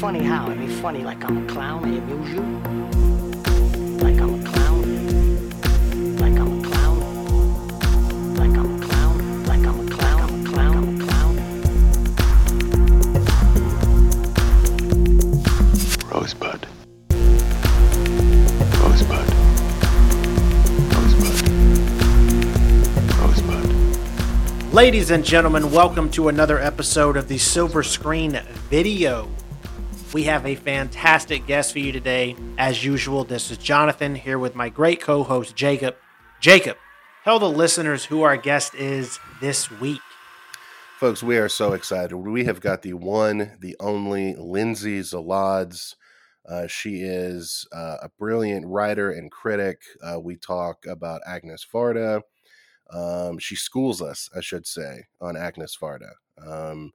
funny how? I mean, funny like I'm a clown, I amuse you. Like I'm a clown. Like I'm a clown. Like I'm a clown. Like I'm a clown. I'm a clown. I'm a clown. Rosebud. Rosebud. Rosebud. Rosebud. Ladies and gentlemen, welcome to another episode of the Silver Screen Video. We have a fantastic guest for you today. As usual, this is Jonathan here with my great co host, Jacob. Jacob, tell the listeners who our guest is this week. Folks, we are so excited. We have got the one, the only Lindsay Zoladz. Uh, she is uh, a brilliant writer and critic. Uh, we talk about Agnes Varda. Um, she schools us, I should say, on Agnes Varda. Um,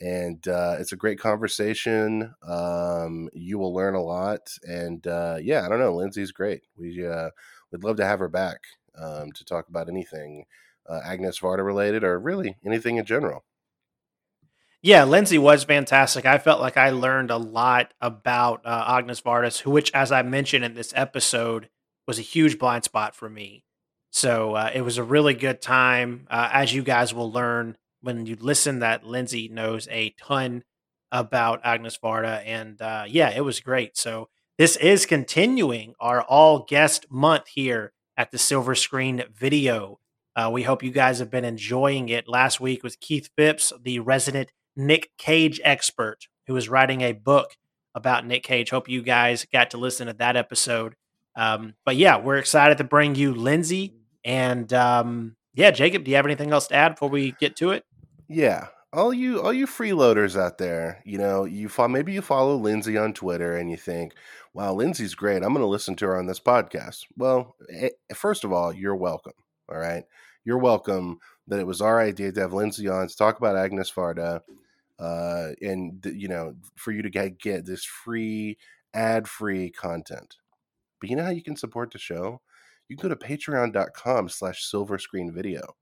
and uh, it's a great conversation. Um, you will learn a lot. And uh, yeah, I don't know. Lindsay's great. We uh, would love to have her back um, to talk about anything uh, Agnes Varda related or really anything in general. Yeah, Lindsay was fantastic. I felt like I learned a lot about uh, Agnes Vardas, which, as I mentioned in this episode, was a huge blind spot for me. So uh, it was a really good time. As you guys will learn when you listen, that Lindsay knows a ton about Agnes Varda, and uh, yeah, it was great. So this is continuing our all guest month here at the Silver Screen Video. Uh, we hope you guys have been enjoying it. Last week was Keith Phipps, the resident Nick Cage expert, who was writing a book about Nick Cage. Hope you guys got to listen to that episode. Um, but yeah, we're excited to bring you Lindsay. And um, yeah, Jacob, do you have anything else to add before we get to it? Yeah. All you all you freeloaders out there, you know, you follow, maybe you follow Lindsay on Twitter and you think, "Wow, Lindsay's great. I'm going to listen to her on this podcast." Well, eh, first of all, you're welcome. All right, you're welcome. That it was our idea to have Lindsay on to talk about Agnes Varda, uh, and you know, for you to get, get this free ad-free content. But you know how you can support the show? You can go to patreon.com slash silver screen video.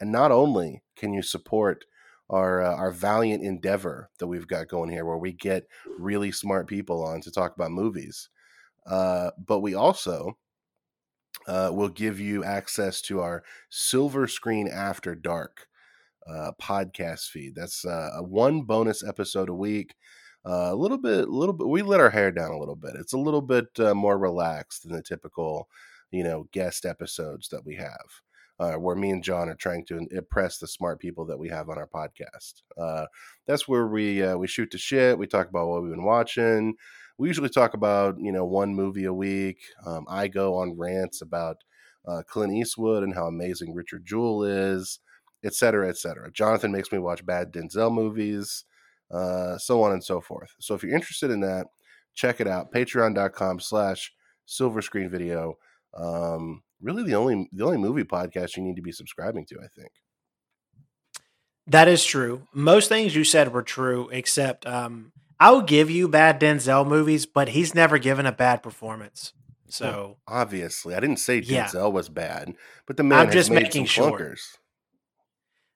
And not only can you support our uh, our valiant endeavor that we've got going here, where we get really smart people on to talk about movies, uh, but we also uh, will give you access to our Silver Screen After Dark uh, podcast feed. That's uh, a one bonus episode a week. Uh, a little bit, a little bit. We let our hair down a little bit. It's a little bit more relaxed than the typical, you know, guest episodes that we have uh, where me and John are trying to impress the smart people that we have on our podcast. Uh, that's where we uh, we shoot the shit. We talk about what we've been watching. We usually talk about you know one movie a week. Um, I go on rants about uh, Clint Eastwood and how amazing Richard Jewell is, et cetera, et cetera. Jonathan makes me watch bad Denzel movies, uh, so on and so forth. So if you're interested in that, check it out. Patreon.com slash Silver Screen Video. Um, really the only the only movie podcast you need to be subscribing to. I think that is true. Most things you said were true, except um, I'll give you bad Denzel movies, but he's never given a bad performance. So well, obviously, I didn't say Denzel yeah. was bad, but the man I'm just making sure.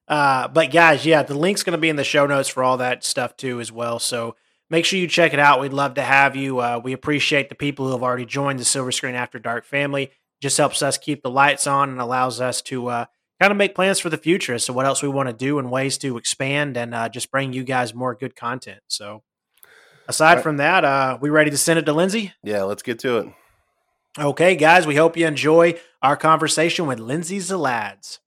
Uh, but guys, yeah, the link's going to be in the show notes for all that stuff too, as well. So make sure you check it out. We'd love to have you. Uh, we appreciate the people who have already joined the Silver Screen After Dark family just helps us keep the lights on and allows us to uh, kind of make plans for the future as to what else we want to do and ways to expand and uh, just bring you guys more good content. So, aside right. from that, uh, we ready to send it to Lindsay? Yeah, let's get to it. Okay, guys, we hope you enjoy our conversation with Lindsay Zoladz.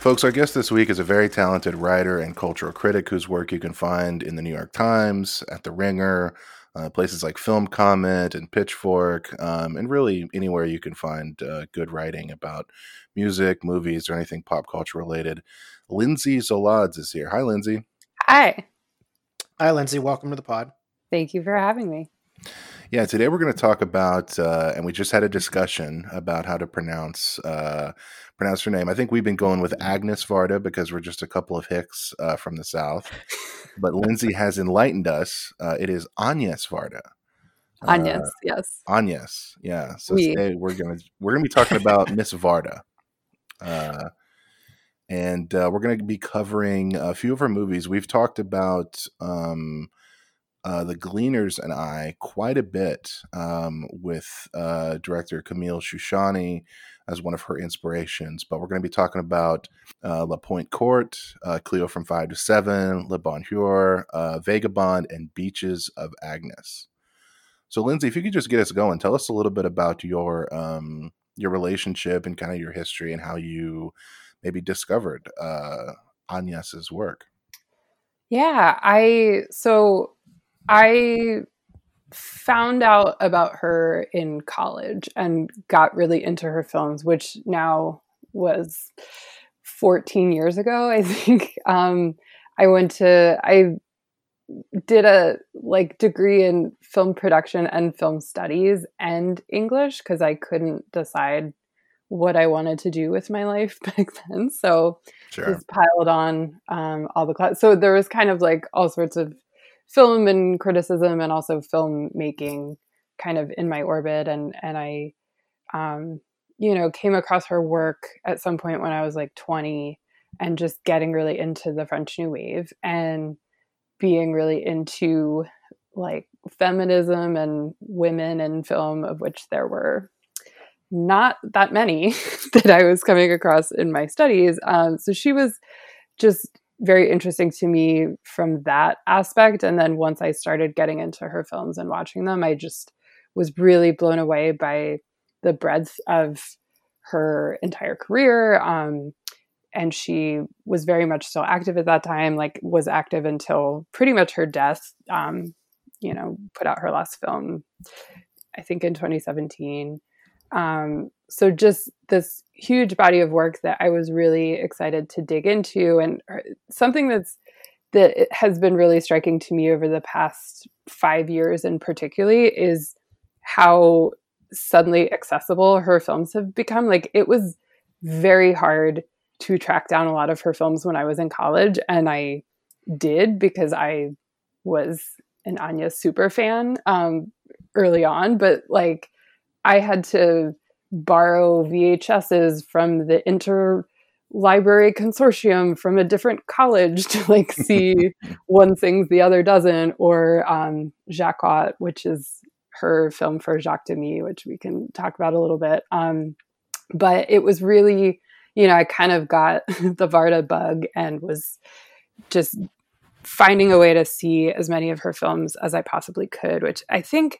Folks, our guest this week is a very talented writer and cultural critic whose work you can find in the New York Times, at The Ringer, uh, places like Film Comment and Pitchfork, um, and really anywhere you can find uh, good writing about music, movies, or anything pop culture related. Lindsay Zoladz is here. Hi, Lindsay. Hi. Hi, Lindsay. Welcome to the pod. Thank you for having me. Yeah, today we're going to talk about, uh, and we just had a discussion about how to pronounce uh, pronounce her name. I think we've been going with Agnes Varda because we're just a couple of hicks uh, from the south, but Lindsay has enlightened us. Uh, it is Agnes Varda. Uh, Agnes, yes. Agnes, yeah. So Oui. today we're gonna we're gonna be talking about Miss Varda, uh, and uh, we're gonna be covering a few of her movies. We've talked about um, uh, the Gleaners and I quite a bit um, with uh, director Camille Shushani as one of her inspirations. But we're going to be talking about uh, La Pointe Courte, uh, Cleo from Five to Seven, Le Bonheur, uh, Vagabond, and Beaches of Agnes. So, Lindsay, if you could just get us going, tell us a little bit about your um, your relationship and kind of your history and how you maybe discovered uh, Agnes's work. Yeah, I so I found out about her in college and got really into her films, which now was 14 years ago, I think. Um, I went to I did a like degree in film production and film studies and English because I couldn't decide what I wanted to do with my life back then. So Sure. just piled on um, all the class. So there was kind of like all sorts of film and criticism and also filmmaking kind of in my orbit. And and I, um, you know, came across her work at some point when I was like 20 and just getting really into the French New Wave and being really into like feminism and women in film, of which there were not that many that I was coming across in my studies. Um, so she was just very interesting to me from that aspect. And then once I started getting into her films and watching them, I just was really blown away by the breadth of her entire career. Um, and she was very much still active at that time, like was active until pretty much her death. Um, you know, put out her last film, I think in 2017 um, so just this huge body of work that I was really excited to dig into, and uh, something that's that has been really striking to me over the past five years, in particularly, is how suddenly accessible her films have become. Like it was very hard to track down a lot of her films when I was in college, and I did because I was an Agnès super fan um, early on, but like I had to borrow VHSs from the interlibrary consortium from a different college to like see one sings the other doesn't, or um, Jacquot, which is her film for Jacques Demy, which we can talk about a little bit. Um, but it was really, you know, I kind of got the Varda bug and was just finding a way to see as many of her films as I possibly could, which I think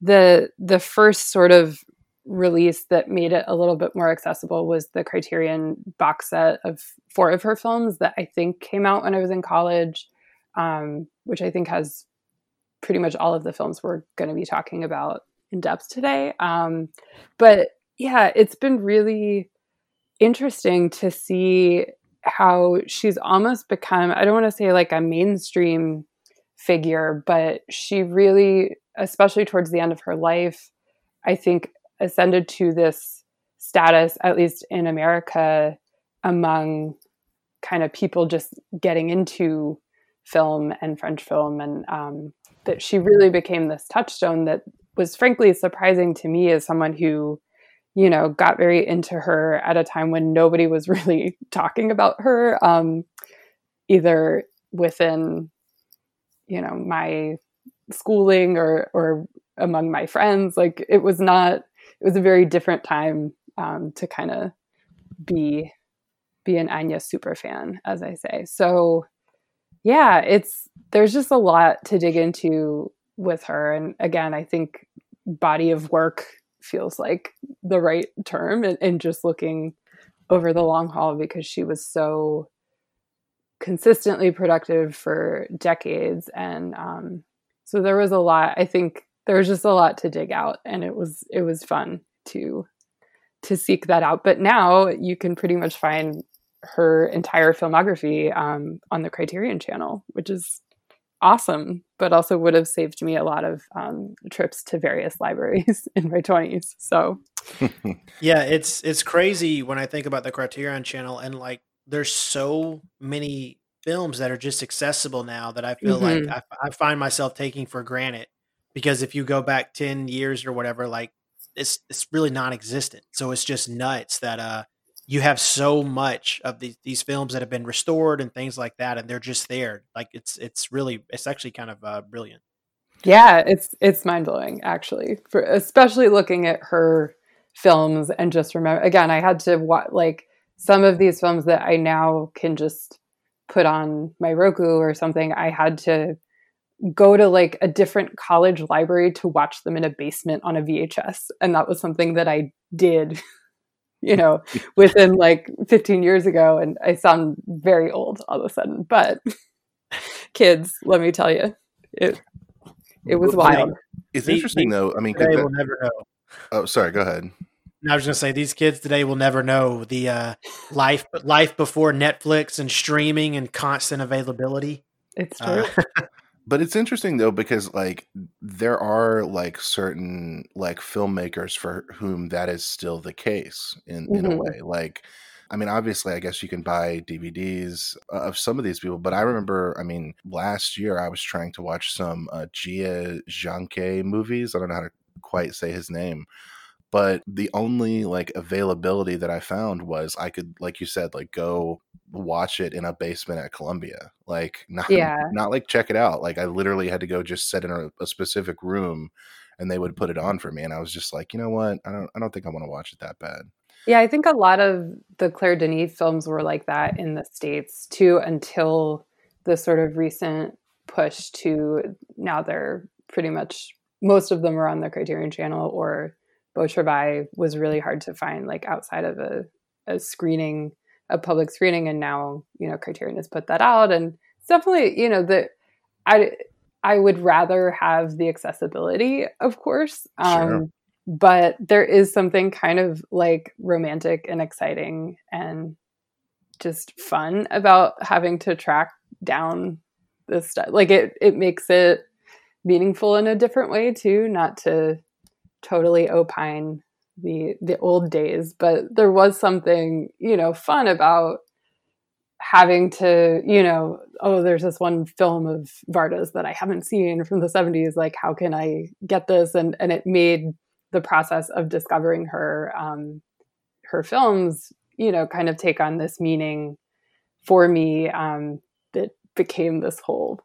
the the first sort of release that made it a little bit more accessible was the Criterion box set of four of her films that I think came out when I was in college, um, which I think has pretty much all of the films we're going to be talking about in depth today. Um, but yeah, it's been really interesting to see how she's almost become, I don't want to say like a mainstream figure, but she really, especially towards the end of her life, I think ascended to this status, at least in America, among kind of people just getting into film and French film, and um, that she really became this touchstone that was frankly surprising to me as someone who, you know, got very into her at a time when nobody was really talking about her, um, either within, you know, my schooling or or among my friends. Like it was not it was a very different time um, to kind of be be an Agnès super fan, as I say. So yeah, it's there's just a lot to dig into with her, and again, I think body of work feels like the right term, and, and just looking over the long haul because she was so consistently productive for decades, and um, so there was a lot. I think there was just a lot to dig out and it was it was fun to to seek that out but now you can pretty much find her entire filmography um, on the criterion channel which is awesome but also would have saved me a lot of um, trips to various libraries in my 20s so Yeah, it's it's crazy when I think about the Criterion channel and like there's so many films that are just accessible now that I feel Mhm. like I, I find myself taking for granted. because if you go back 10 years or whatever like it's it's really non-existent so it's just nuts that uh you have so much of these these films that have been restored and things like that and they're just there like it's it's really it's actually kind of uh brilliant Yeah, it's it's mind blowing actually, for especially looking at her films and just remember again. I had to watch like some of these films that I now can just put on my Roku or something. I had to go to like a different college library to watch them in a basement on a VHS, and that was something that I did. You know, within like 15 years ago, and I sound very old all of a sudden. But kids, let me tell you, it it was Well, wild. It's interesting though. I mean, today compa- we'll never know oh, sorry. Go ahead. And I was going to say these kids today will never know the uh, life life before Netflix and streaming and constant availability. It's true. Uh, But it's interesting though because like there are like certain like filmmakers for whom that is still the case in in a Mhm. way. Like I mean obviously I guess you can buy DVDs of some of these people, but I remember I mean last year I was trying to watch some uh Jia Zhangke movies. I don't know how to quite say his name. But the only like availability that I found was I could like you said like go watch it in a basement at Columbia. Like not Yeah. not like check it out. Like I literally had to go just sit in a, a specific room and they would put it on for me and I was just like, "You know what? I don't I don't think I want to watch it that bad." Yeah, I think a lot of the Claire Denis films were like that in the States too until the sort of recent push to now they're pretty much most of them are on the Criterion channel or Beau Travail was really hard to find like outside of a, a screening, a public screening. And now, you know, Criterion has put that out and it's definitely, you know, the I I would rather have the accessibility, of course. Sure. Um but there is something kind of like romantic and exciting and just fun about having to track down this stuff like it it makes it meaningful in a different way too not to totally opine the the old days but there was something you know fun about having to you know oh there's this one film of varda's that i haven't seen from the 70s like how can i get this? And and it made the process of discovering her um her films you know kind of take on this meaning for me um that became this whole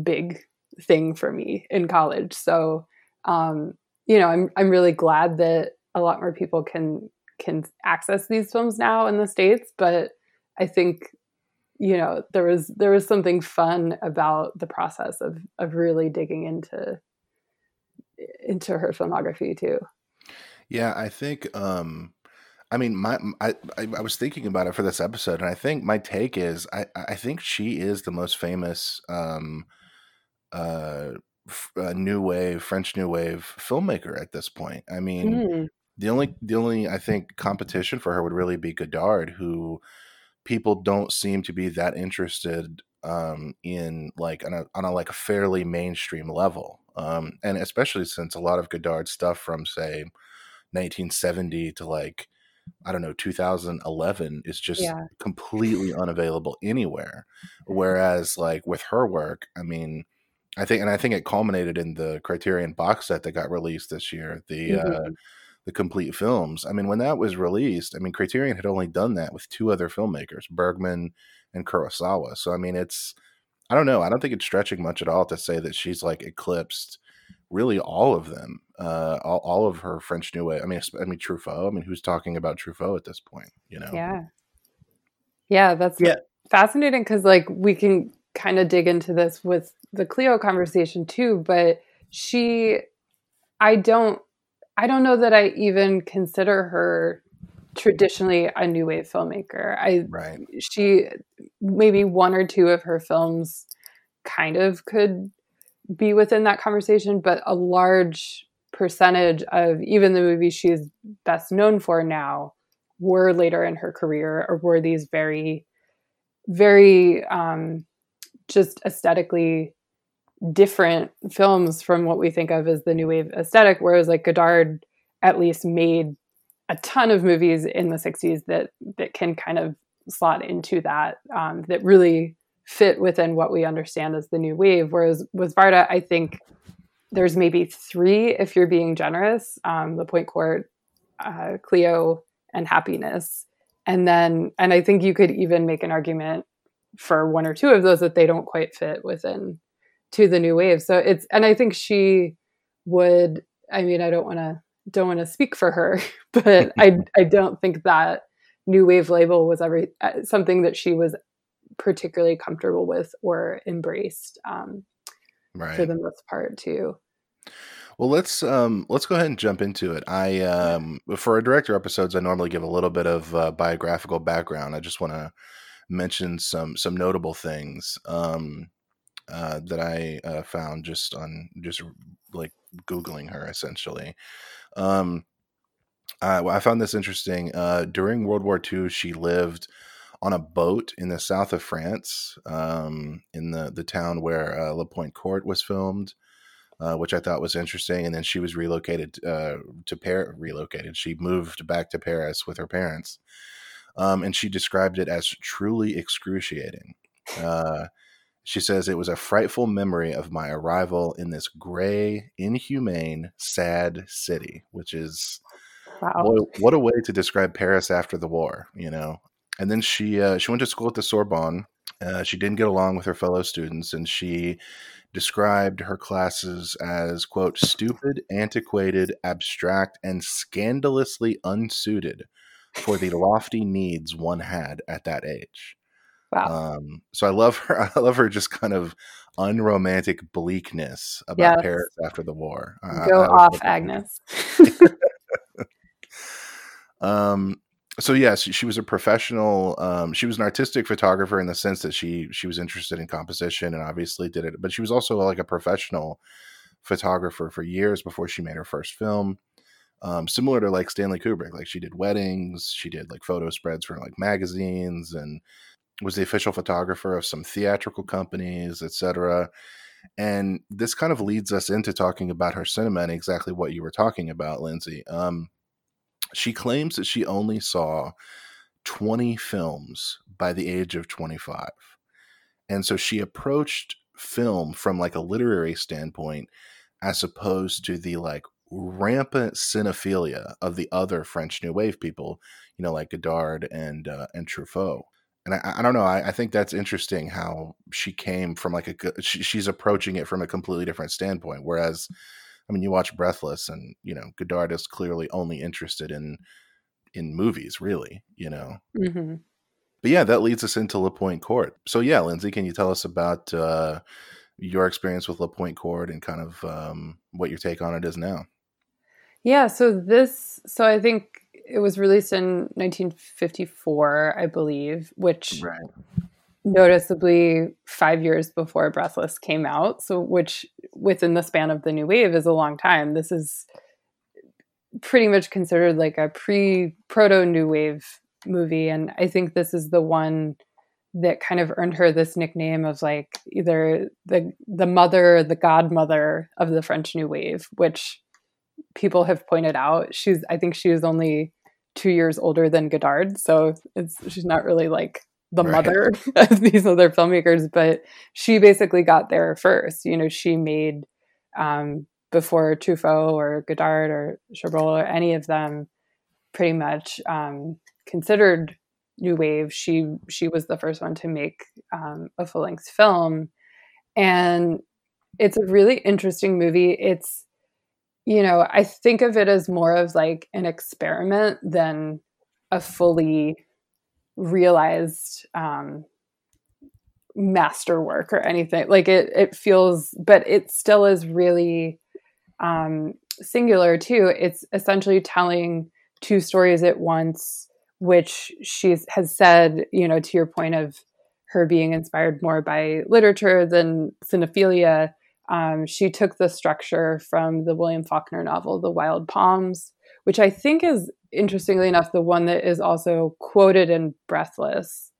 big thing for me in college. So um you know i'm i'm really glad that a lot more people can can access these films now in the states but i think you know there was there was something fun about the process of of really digging into into her filmography too. Yeah, I think um I mean my I I was thinking about it for this episode and I think my take is I I think she is the most famous um uh, uh new wave French new wave filmmaker at this point. I mean, Mm, the only the only I think competition for her would really be Godard, who people don't seem to be that interested um, in like on a on a like a fairly mainstream level, um, and especially since a lot of Godard stuff from say 1970 to like I don't know 2011 is just yeah completely unavailable anywhere. Whereas like with her work, I mean. I think, and I think it culminated in the Criterion box set that got released this year. The uh, Mhm. the complete films. I mean, when that was released, I mean, Criterion had only done that with two other filmmakers, Bergman and Kurosawa. So, I mean, it's, I don't know. I don't think it's stretching much at all to say that she's like eclipsed really all of them, uh, all, all of her French New Wave. I mean, I mean, Truffaut. I mean, who's talking about Truffaut at this point, you know? Yeah. Yeah, that's Yeah. fascinating because like we can kind of dig into this with the Cleo conversation too, but she I don't I don't know that I even consider her traditionally a new wave filmmaker. I Right. she maybe one or two of her films kind of could be within that conversation, but a large percentage of even the movies she's best known for now were later in her career or were these very, very um, just aesthetically different films from what we think of as the new wave aesthetic. Whereas like Godard at least made a ton of movies in the 60s that that can kind of slot into that um, that really fit within what we understand as the new wave whereas with varda i think there's maybe three if you're being generous um, the Pointe Courte uh, cleo and happiness and then and i think you could even make an argument for one or two of those that they don't quite fit within to the new wave so it's and i think she would i mean i don't want to don't want to speak for her but i i don't think that new wave label was ever uh, something that she was particularly comfortable with or embraced um, right. for the most part too. Well, let's um, let's go ahead and jump into it. I um, for our director episodes, I normally give a little bit of uh, biographical background. I just want to mention some some notable things um, uh, that I uh, found just on just like googling her essentially. Um, I, I found this interesting. Uh, during World War II, she lived on a boat in the south of France, um, in the the town where uh, Le Pointe Courte was filmed, uh, which I thought was interesting. And then she was relocated uh, to Paris. Relocated. She moved back to Paris with her parents, um, and she described it as truly excruciating. Uh, she says it was a frightful memory of my arrival in this gray, inhumane, sad city, which is Wow. boy, what a way to describe Paris after the war, you know. And then she uh, she went to school at the Sorbonne. Uh, she didn't get along with her fellow students, and she described her classes as quote stupid, antiquated, abstract, and scandalously unsuited for the lofty needs one had at that age. Wow. Um, so I love her. I love her just kind of unromantic bleakness about Yes. Paris after the war. Go was off, Agnes. Um, so yes, she was a professional. Um, she was an artistic photographer in the sense that she she was interested in composition and obviously did it. But she was also like a professional photographer for years before she made her first film. Um, similar to like Stanley Kubrick, like she did weddings, she did like photo spreads for like magazines, and was the official photographer of some theatrical companies, etc. And this kind of leads us into talking about her cinema and exactly what you were talking about, Lindsay. Um, she claims that she only saw 20 films by the age of 25. And so she approached film from like a literary standpoint as opposed to the like rampant cinephilia of the other French New Wave people, you know, like Godard and uh, and Truffaut. And I, I don't know. I, I think that's interesting how she came from like a she, she's approaching it from a completely different standpoint. Whereas, I mean, you watch Breathless, and you know, Godard is clearly only interested in in movies, really. You know, hmm but yeah, that leads us into La Pointe Courte. So yeah, Lindsay, can you tell us about uh, your experience with La Pointe Courte and kind of um, what your take on it is now? Yeah. So this. So I think it was released in 1954, I believe, which Right. noticeably five years before Breathless came out. So, which within the span of the new wave is a long time. This is pretty much considered like a pre proto new wave movie. And I think this is the one that kind of earned her this nickname of like either the the mother or the godmother of the French New Wave, which people have pointed out. She's I think she was only two years older than Godard, so it's she's not really like the Right. mother of these other filmmakers, but she basically got there first. You know, she made um, before Truffaut or Godard or Chabrol or any of them pretty much um, considered new wave. She she was the first one to make um, a full length film, and it's a really interesting movie. It's you know I think of it as more of like an experiment than a fully realized um, masterwork or anything. Like it it feels, but it still is really um, singular too. It's essentially telling two stories at once, which she has said, you know, to your point of her being inspired more by literature than cinephilia. Um, she took the structure from the William Faulkner novel, The Wild Palms, which I think is, interestingly enough, the one that is also quoted in Breathless.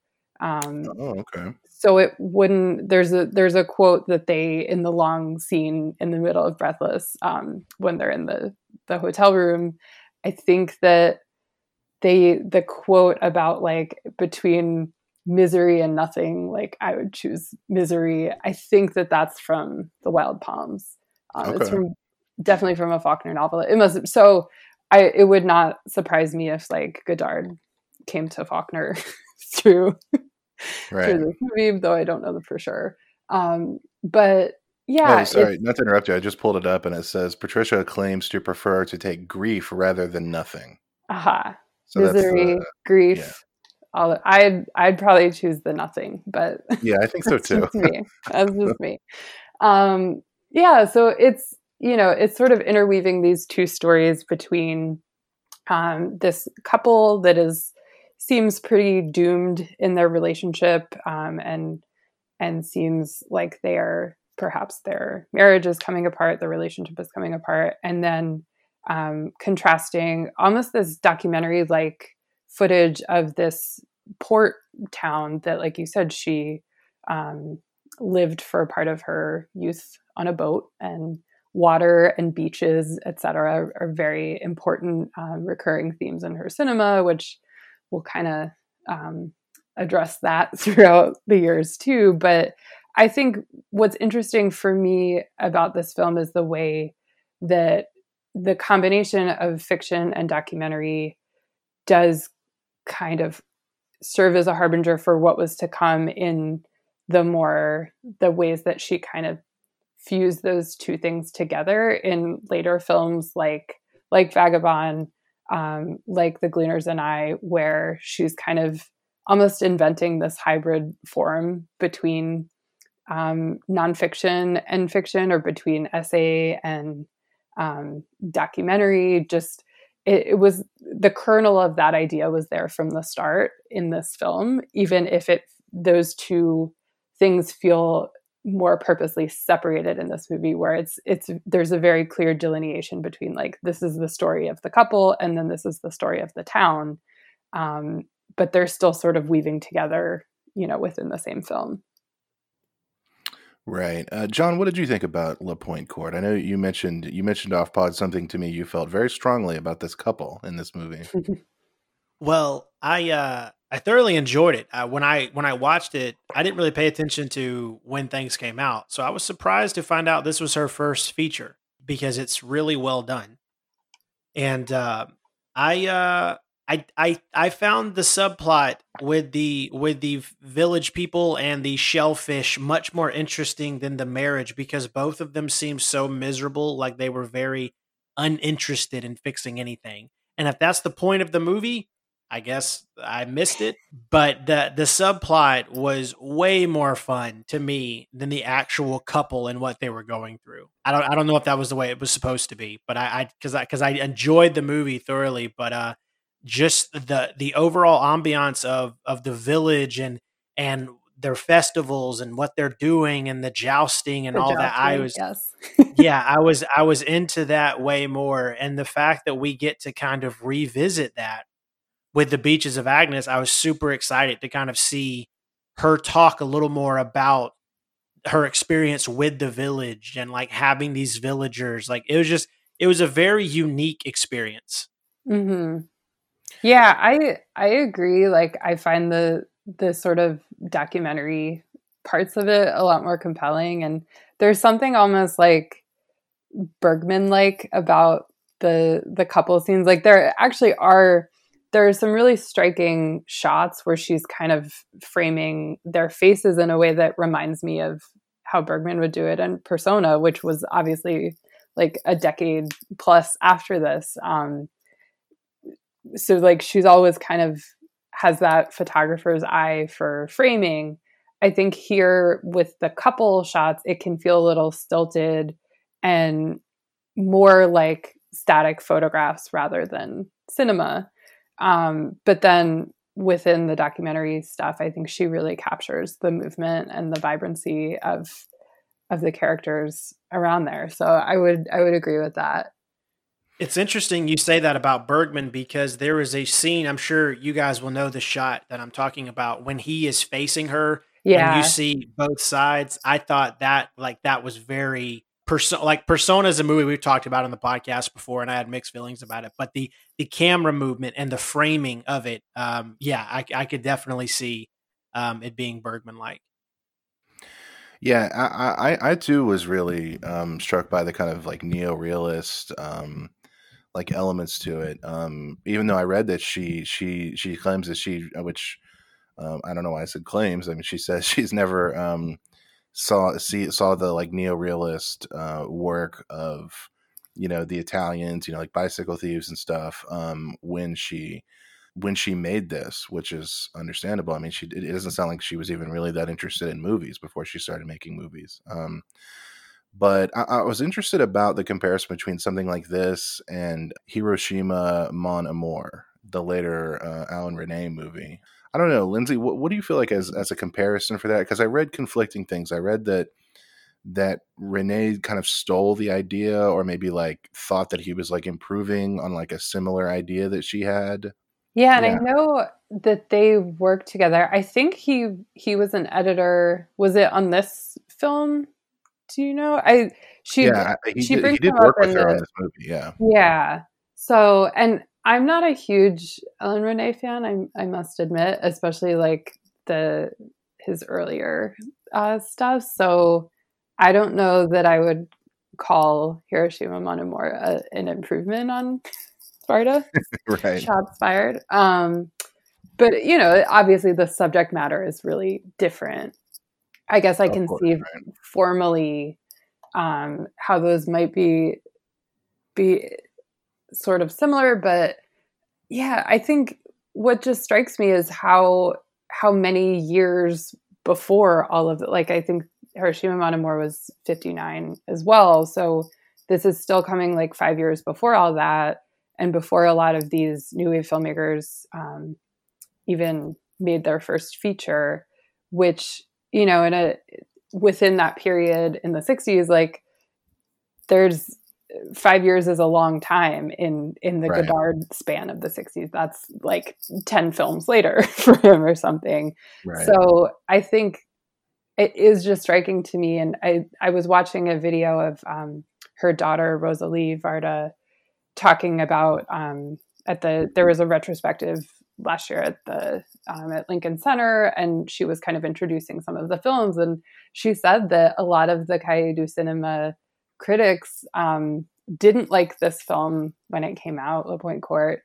Um, Oh, okay. so it wouldn't there's a there's a quote that they in the long scene in the middle of breathless um, when they're in the the hotel room i think that they the quote about like between misery and nothing like i would choose misery i think that that's from the wild palms Um, It's from definitely from a Faulkner novel. It must so. I it would not surprise me if like Godard came to Faulkner through Right. through this movie, though I don't know for sure. Um, but yeah, oh, sorry, not to interrupt you. I just pulled it up and it says Patricia claims to prefer to take grief rather than nothing. aha, So that's misery, uh, grief. yeah. All I'd I'd probably choose the nothing, but yeah, I think so too. me. That's just me. Um, yeah, so it's you know it's sort of interweaving these two stories between um, this couple that is seems pretty doomed in their relationship um, and and seems like they are perhaps their marriage is coming apart, their relationship is coming apart, and then um, contrasting almost this documentary like footage of this port town that, like you said, she um, lived for part of her youth on a boat and water and beaches etc are very important um, recurring themes in her cinema which will kind of um, address that throughout the years too. But i think what's interesting for me about this film is the way that the combination of fiction and documentary does kind of serve as a harbinger for what was to come in the more the ways that she kind of fused those two things together in later films like like Vagabond, um, like The Gleaners and I, where she's kind of almost inventing this hybrid form between um, nonfiction and fiction, or between essay and um, documentary. Just it, it was the kernel of that idea was there from the start in this film, even if it those two things feel more purposely separated in this movie where it's it's there's a very clear delineation between like this is the story of the couple and then this is the story of the town um, but they're still sort of weaving together you know within the same film Right, uh, John. What did you think about La Pointe Courte? I know you mentioned you mentioned off pod something to me. You felt very strongly about this couple in this movie. Well, I uh, I thoroughly enjoyed it. Uh, when I when I watched it, I didn't really pay attention to when things came out, so I was surprised to find out this was her first feature because it's really well done. And uh, I uh, I I I found the subplot with the with the village people and the shellfish much more interesting than the marriage because both of them seemed so miserable, like they were very uninterested in fixing anything. And if that's the point of the movie, I guess I missed it, but the the subplot was way more fun to me than the actual couple and what they were going through. I don't I don't know if that was the way it was supposed to be, but I I because I because I enjoyed the movie thoroughly, but uh, just the the overall ambiance of of the village and and their festivals and what they're doing and the jousting and The all that. I was yes yeah, I was I was into that way more, and the fact that we get to kind of revisit that with the beaches of Agnes, I was super excited to kind of see her talk a little more about her experience with the village and like having these villagers. Like it was just it was a very unique experience. hmm Yeah, I I agree. Like I find the the sort of documentary parts of it a lot more compelling, and there's something almost like Bergman like about the the couple scenes. Like there actually are there are some really striking shots where she's kind of framing their faces in a way that reminds me of how Bergman would do it in Persona, which was obviously like a decade plus after this. Um, so like she's always kind of has that photographer's eye for framing. I think here with the couple shots, it can feel a little stilted and more like static photographs rather than cinema. Um, but then within the documentary stuff, I think she really captures the movement and the vibrancy of of the characters around there. So I would I would agree with that. It's interesting you say that about Bergman because there is a scene, I'm sure you guys will know the shot that I'm talking about when he is facing her Yeah. and you see both sides. I thought that like that was very perso- like Persona is a movie we've talked about on the podcast before, and I had mixed feelings about it. But the the camera movement and the framing of it, um, yeah, I, I could definitely see um, it being Bergman like. Yeah, I, I, I too was really um, struck by the kind of like neo-realist um, like elements to it. Um, even though I read that she she she claims that she, uh, which um, I don't know why I said claims. I mean, she says she's never um, saw see saw the like neo-realist uh, work of you know the Italians, you know, like bicycle thieves and stuff. Um, when she when she made this, which is understandable. I mean, she it doesn't sound like she was even really that interested in movies before she started making movies. Um, but I, I, was interested about the comparison between something like this and Hiroshima Mon Amour, the later uh, Alain Resnais movie. I don't know, Lindsay. What, what do you feel like as as a comparison for that? Because I read conflicting things. I read that that Resnais kind of stole the idea, or maybe like thought that he was like improving on like a similar idea that she had. Yeah, and yeah. I know that they worked together. I think he he was an editor. Was it on this film? Do you know? I she yeah, he she did, brings he did work with her the, on this movie. Yeah, yeah. So, and I'm not a huge Alain Resnais fan. I I must admit, especially like the his earlier uh, stuff. So, I don't know that I would call Hiroshima Mon Amour an improvement on Sparta. right. Shots fired. Um, but you know, obviously the subject matter is really different. I guess I can see right. formally um, how those might be be sort of similar, but yeah, I think what just strikes me is how how many years before all of it. Like I think Hiroshima Mon Amour was 59 as well, so this is still coming like five years before all that and before a lot of these new wave filmmakers um, even made their first feature, which you know, in a within that period in the '60s, like there's five years is a long time in in the right. Godard span of the 60s. That's like 10 films later for him or something. Right. So I think it is just striking to me. And I, I was watching a video of um, her daughter, Rosalie Varda, talking about um, at the there was a retrospective last year at the um, at Lincoln Center, and she was kind of introducing some of the films, and she said that a lot of the Cahiers du Cinema critics um, didn't like this film when it came out, La Pointe Courte,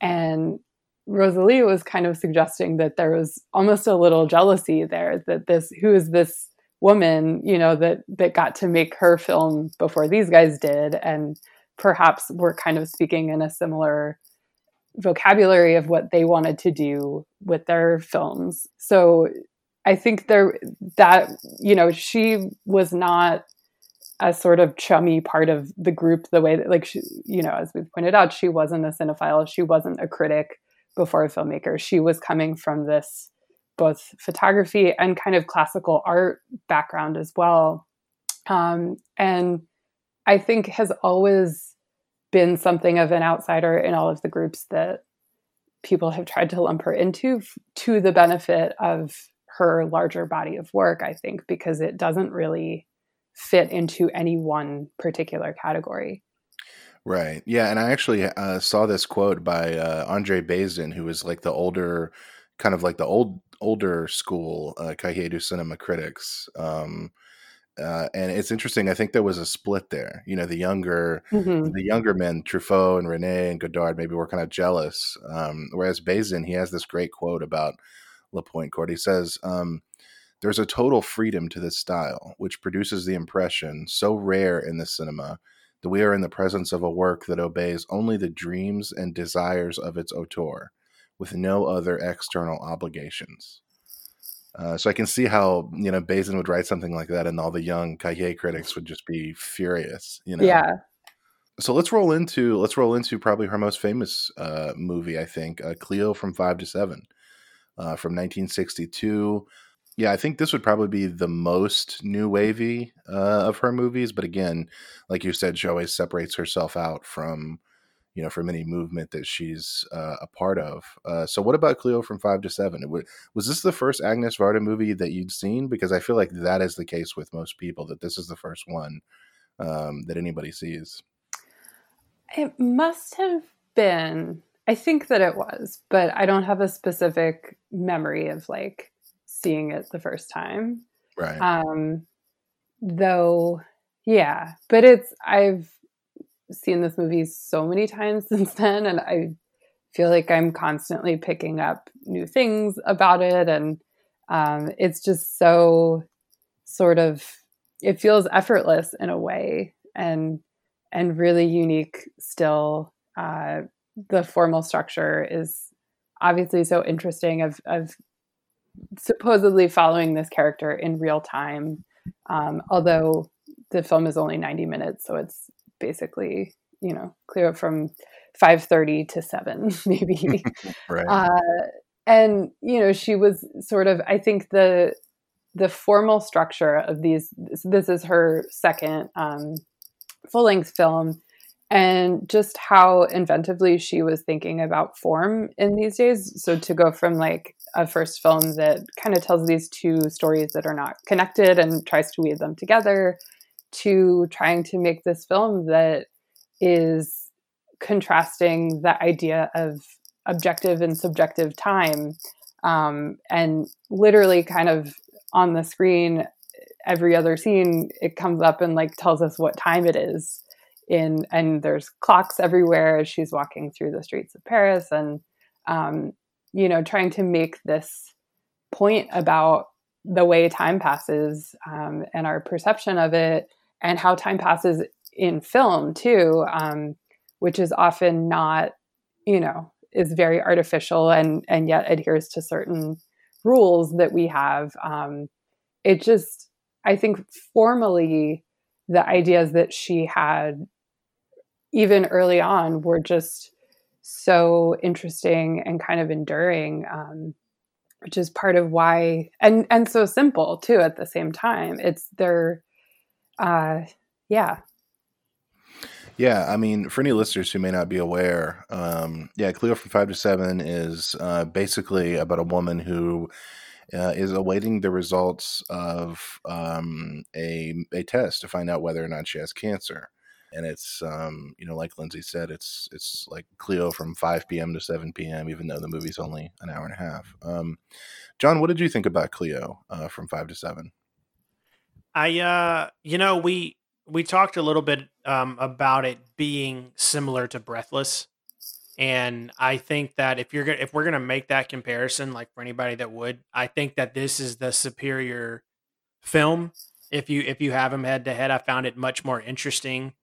and Rosalie was kind of suggesting that there was almost a little jealousy there that this who is this woman, you know, that that got to make her film before these guys did, and perhaps were kind of speaking in a similar vocabulary of what they wanted to do with their films. So I think there that you know she was not a sort of chummy part of the group the way that like she, you know as we've pointed out she wasn't a cinephile. She wasn't a critic before a filmmaker. She was coming from this both photography and kind of classical art background as well. Um, and I think has always been something of an outsider in all of the groups that people have tried to lump her into to the benefit of her larger body of work, I think, because it doesn't really fit into any one particular category. Right. Yeah. And I actually uh, saw this quote by uh, Andre Bazin, who was like the older, kind of like the old, older school uh, du Cinema critics. Um, uh, and it's interesting. I think there was a split there. You know, the younger, mm-hmm. the younger men, Truffaut and Resnais and Godard, maybe were kind of jealous. Um, whereas Bazin, he has this great quote about La Pointe Courte. He says, um, "There's a total freedom to this style, which produces the impression so rare in the cinema that we are in the presence of a work that obeys only the dreams and desires of its auteur, with no other external obligations." Uh, so I can see how you know Bazin would write something like that, and all the young Cahiers critics would just be furious. You know. Yeah. So let's roll into let's roll into probably her most famous uh, movie, I think, uh, Cleo from Five to Seven, uh, from 1962. Yeah, I think this would probably be the most new wavy uh, of her movies. But again, like you said, she always separates herself out from you know, from any movement that she's uh, a part of. Uh, so, what about Cleo from Five to Seven? Was this the first Agnes Varda movie that you'd seen? Because I feel like that is the case with most people that this is the first one um, that anybody sees. It must have been. I think that it was, but I don't have a specific memory of like seeing it the first time. Right. Um, though, yeah, but it's, I've seen this movie so many times since then, and I feel like I'm constantly picking up new things about it. And um, it's just so sort of, it feels effortless in a way and, and really unique still. Uh, the formal structure is obviously so interesting of, of supposedly following this character in real time. Um, although the film is only 90 minutes, so it's basically, you know, clear up from 5.30 to 7 maybe. right. Uh, and, you know, she was sort of, I think the, the formal structure of these, this, this is her second um, full length film and just how inventively she was thinking about form in these days. So to go from like a first film that kind of tells these two stories that are not connected and tries to weave them together to trying to make this film that is contrasting the idea of objective and subjective time um, and literally kind of on the screen every other scene it comes up and like tells us what time it is in and there's clocks everywhere as she's walking through the streets of Paris and um, you know trying to make this point about the way time passes um, and our perception of it and how time passes in film too um, which is often not you know is very artificial and and yet adheres to certain rules that we have. Um, it just i think formally the ideas that she had even early on were just so interesting and kind of enduring um, which is part of why and and so simple too at the same time. It's they're uh yeah yeah, I mean, for any listeners who may not be aware, um, yeah, Cleo from Five to Seven is uh, basically about a woman who uh, is awaiting the results of um, a a test to find out whether or not she has cancer and it's um, you know like Lindsay said, it's it's like Cleo from 5 p.m. to 7 p.m. Even though the movie's only an hour and a half. Um, John, what did you think about Cleo uh, from five to seven? I uh, you know we we talked a little bit um, about it being similar to Breathless, and I think that if you're gonna if we're gonna make that comparison, like for anybody that would, I think that this is the superior film. If you if you have them head to head, I found it much more interesting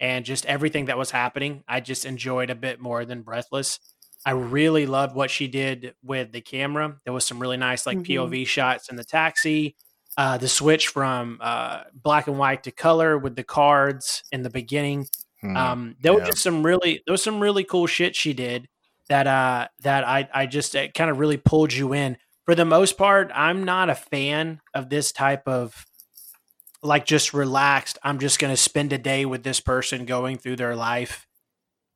and just everything that was happening, I just enjoyed a bit more than Breathless. I really loved what she did with the camera. There was some really nice like mm-hmm. POV shots in the taxi. Uh, the switch from uh, black and white to color with the cards in the beginning. Mm, um, there yeah. was just some really there was some really cool shit she did that uh that I I just kind of really pulled you in. For the most part, I'm not a fan of this type of like just relaxed. I'm just going to spend a day with this person going through their life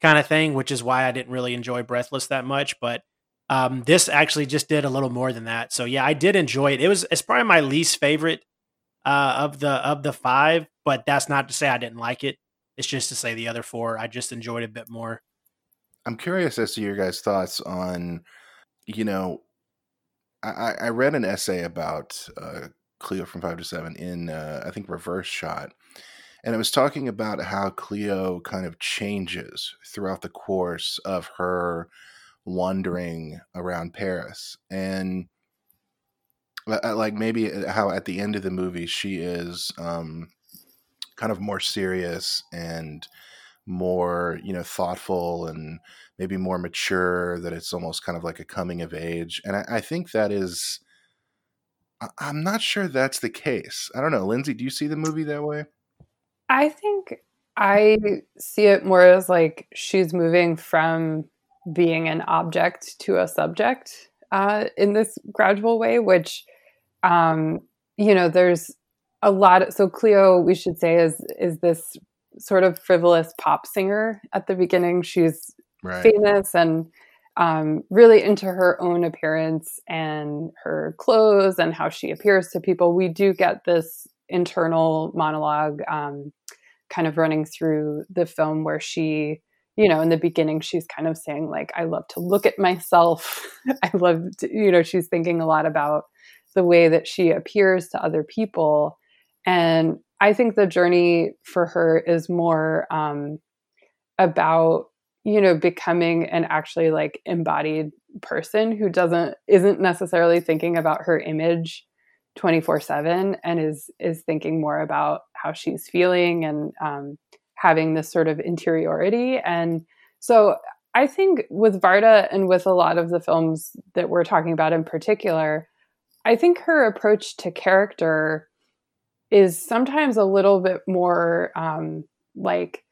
kind of thing, which is why I didn't really enjoy Breathless that much. But um, this actually just did a little more than that. So yeah, I did enjoy it. It was it's probably my least favorite uh, of the of the five, but that's not to say I didn't like it. It's just to say the other four I just enjoyed a bit more. I'm curious as to your guys' thoughts on, you know, I, I read an essay about uh, Cleo from Five to Seven in uh, I think Reverse Shot, and it was talking about how Cleo kind of changes throughout the course of her wandering around Paris, and uh, like maybe uh, how at the end of the movie she is um, kind of more serious and more you know thoughtful and maybe more mature that it's almost kind of like a coming of age and I, I think that is I'm not sure that's the case. I don't know. Lindsay, do you see the movie that way? I think I see it more as like she's moving from being an object to a subject uh, in this gradual way, which, um, you know, there's a lot. Of, so Cleo, we should say, is is this sort of frivolous pop singer at the beginning. She's right. famous and um, really into her own appearance and her clothes and how she appears to people. We do get this internal monologue um, kind of running through the film where she, you know, in the beginning, she's kind of saying, like, I love to look at myself. I love, to, you know, she's thinking a lot about the way that she appears to other people. And I think the journey for her is more um, about you know becoming an actually like embodied person who doesn't isn't necessarily thinking about her image 24/7 and is is thinking more about how she's feeling and um, having this sort of interiority and so I think with Varda and with a lot of the films that we're talking about in particular I think her approach to character is sometimes a little bit more um, like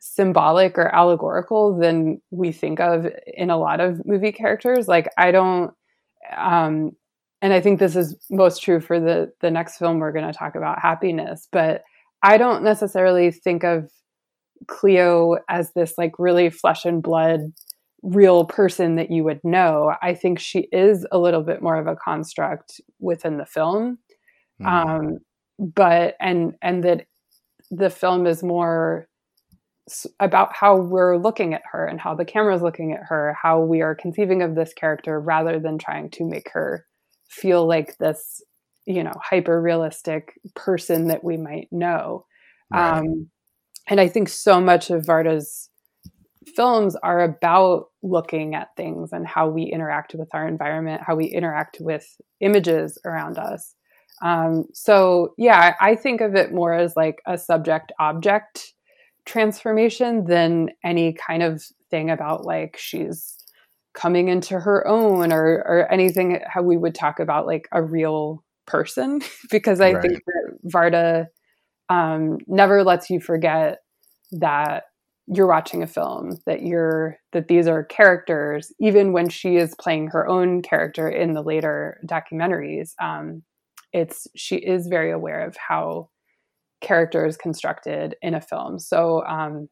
symbolic or allegorical than we think of in a lot of movie characters. Like I don't, um, and I think this is most true for the the next film we're going to talk about, happiness. But I don't necessarily think of Cleo as this like really flesh and blood real person that you would know. I think she is a little bit more of a construct within the film. Mm-hmm. Um, but and and that the film is more about how we're looking at her and how the camera is looking at her, how we are conceiving of this character rather than trying to make her feel like this, you know, hyper realistic person that we might know. Right. Um, and I think so much of Varda's films are about looking at things and how we interact with our environment, how we interact with images around us. Um, so, yeah, I think of it more as like a subject object transformation than any kind of thing about like she's coming into her own or or anything how we would talk about like a real person because I right. think that Varda um, never lets you forget that you're watching a film that you're that these are characters even when she is playing her own character in the later documentaries um, it's she is very aware of how character is constructed in a film. So um,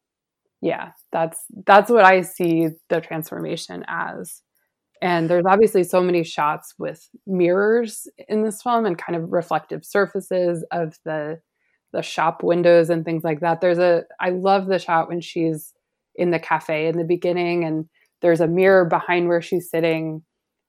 yeah, that's that's what I see the transformation as. And there's obviously so many shots with mirrors in this film and kind of reflective surfaces of the the shop windows and things like that. There's a I love the shot when she's in the cafe in the beginning and there's a mirror behind where she's sitting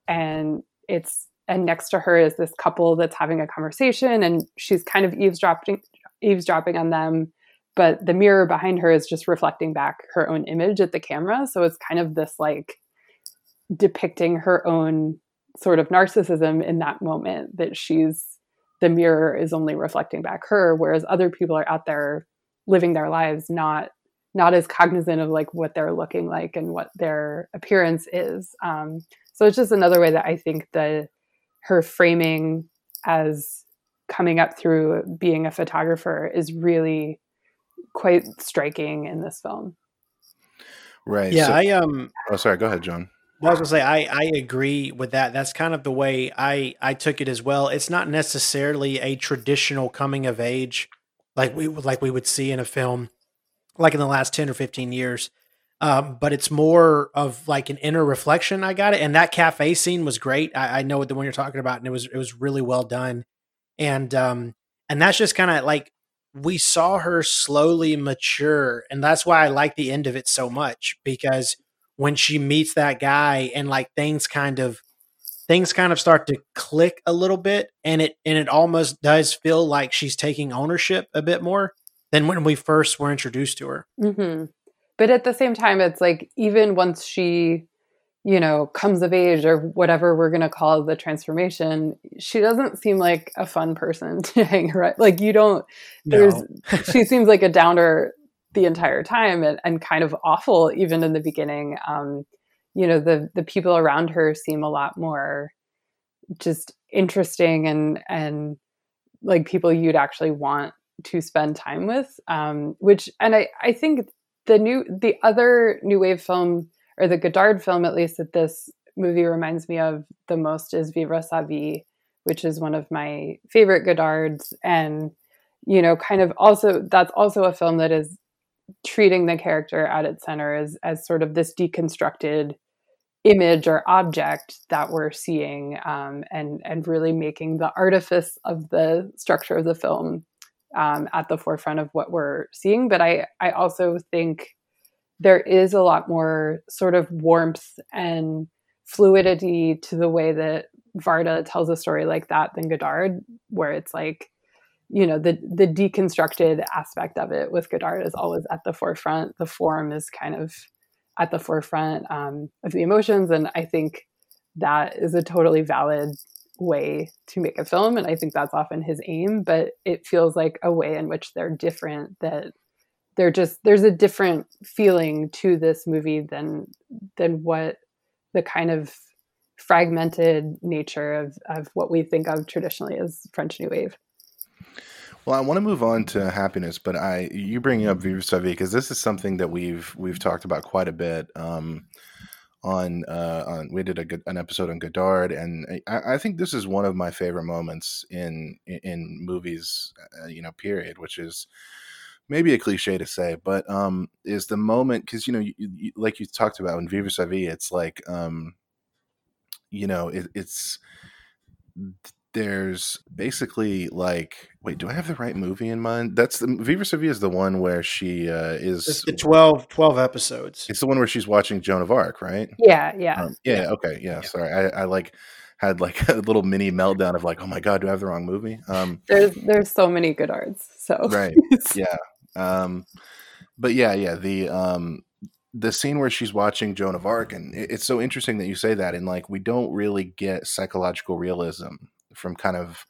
and it's and next to her is this couple that's having a conversation and she's kind of eavesdropping eavesdropping on them but the mirror behind her is just reflecting back her own image at the camera so it's kind of this like depicting her own sort of narcissism in that moment that she's the mirror is only reflecting back her whereas other people are out there living their lives not not as cognizant of like what they're looking like and what their appearance is um, so it's just another way that i think the her framing as coming up through being a photographer is really quite striking in this film. Right. Yeah, so, I um Oh sorry, go ahead, John. I was gonna say I, I agree with that. That's kind of the way I, I took it as well. It's not necessarily a traditional coming of age like we like we would see in a film like in the last 10 or 15 years. Um, but it's more of like an inner reflection. I got it. And that cafe scene was great. I, I know the one you're talking about, and it was it was really well done and um and that's just kind of like we saw her slowly mature and that's why i like the end of it so much because when she meets that guy and like things kind of things kind of start to click a little bit and it and it almost does feel like she's taking ownership a bit more than when we first were introduced to her mm-hmm. but at the same time it's like even once she you know, comes of age or whatever we're going to call the transformation, she doesn't seem like a fun person to hang around. Like you don't, there's, she seems like a downer the entire time and, and kind of awful even in the beginning. Um, you know, the, the people around her seem a lot more just interesting and, and like people you'd actually want to spend time with. Um, which, and I, I think the new, the other new wave film or the Godard film, at least that this movie reminds me of the most, is Vivre sa vie, which is one of my favorite Godards. And, you know, kind of also, that's also a film that is treating the character at its center as, as sort of this deconstructed image or object that we're seeing um, and and really making the artifice of the structure of the film um, at the forefront of what we're seeing. But i i also think there is a lot more sort of warmth and fluidity to the way that Varda tells a story like that than Godard, where it's like you know the the deconstructed aspect of it with Godard is always at the forefront. The form is kind of at the forefront um, of the emotions, and I think that is a totally valid way to make a film, and I think that's often his aim. But it feels like a way in which they're different. That they're just there's a different feeling to this movie than than what the kind of fragmented nature of of what we think of traditionally as French New Wave. Well, I want to move on to happiness, but I you bringing up Vivre sa vie because this is something that we've we've talked about quite a bit. Um, on uh, on we did a good, an episode on Godard, and I, I, think this is one of my favorite moments in in, movies, uh, you know, period. Which is maybe a cliche to say, but um, is the moment because you know, you, you, like you talked about in Viva sa vie, it's like um, you know, it, it's there's basically like wait do i have the right movie in mind? That's the vivre sa vie is the one where she uh is it's the 12 12 episodes. It's the one where she's watching joan of arc right? Yeah yeah. Um, yeah, yeah, okay yeah, yeah. sorry. I, I like had like a little mini meltdown of like oh my god do i have the wrong movie? Um there's there's so many Godards so. Right. Yeah. Um but yeah yeah the um the scene where she's watching Joan of Arc, and it's so interesting that you say that. And like, we don't really get psychological realism from kind of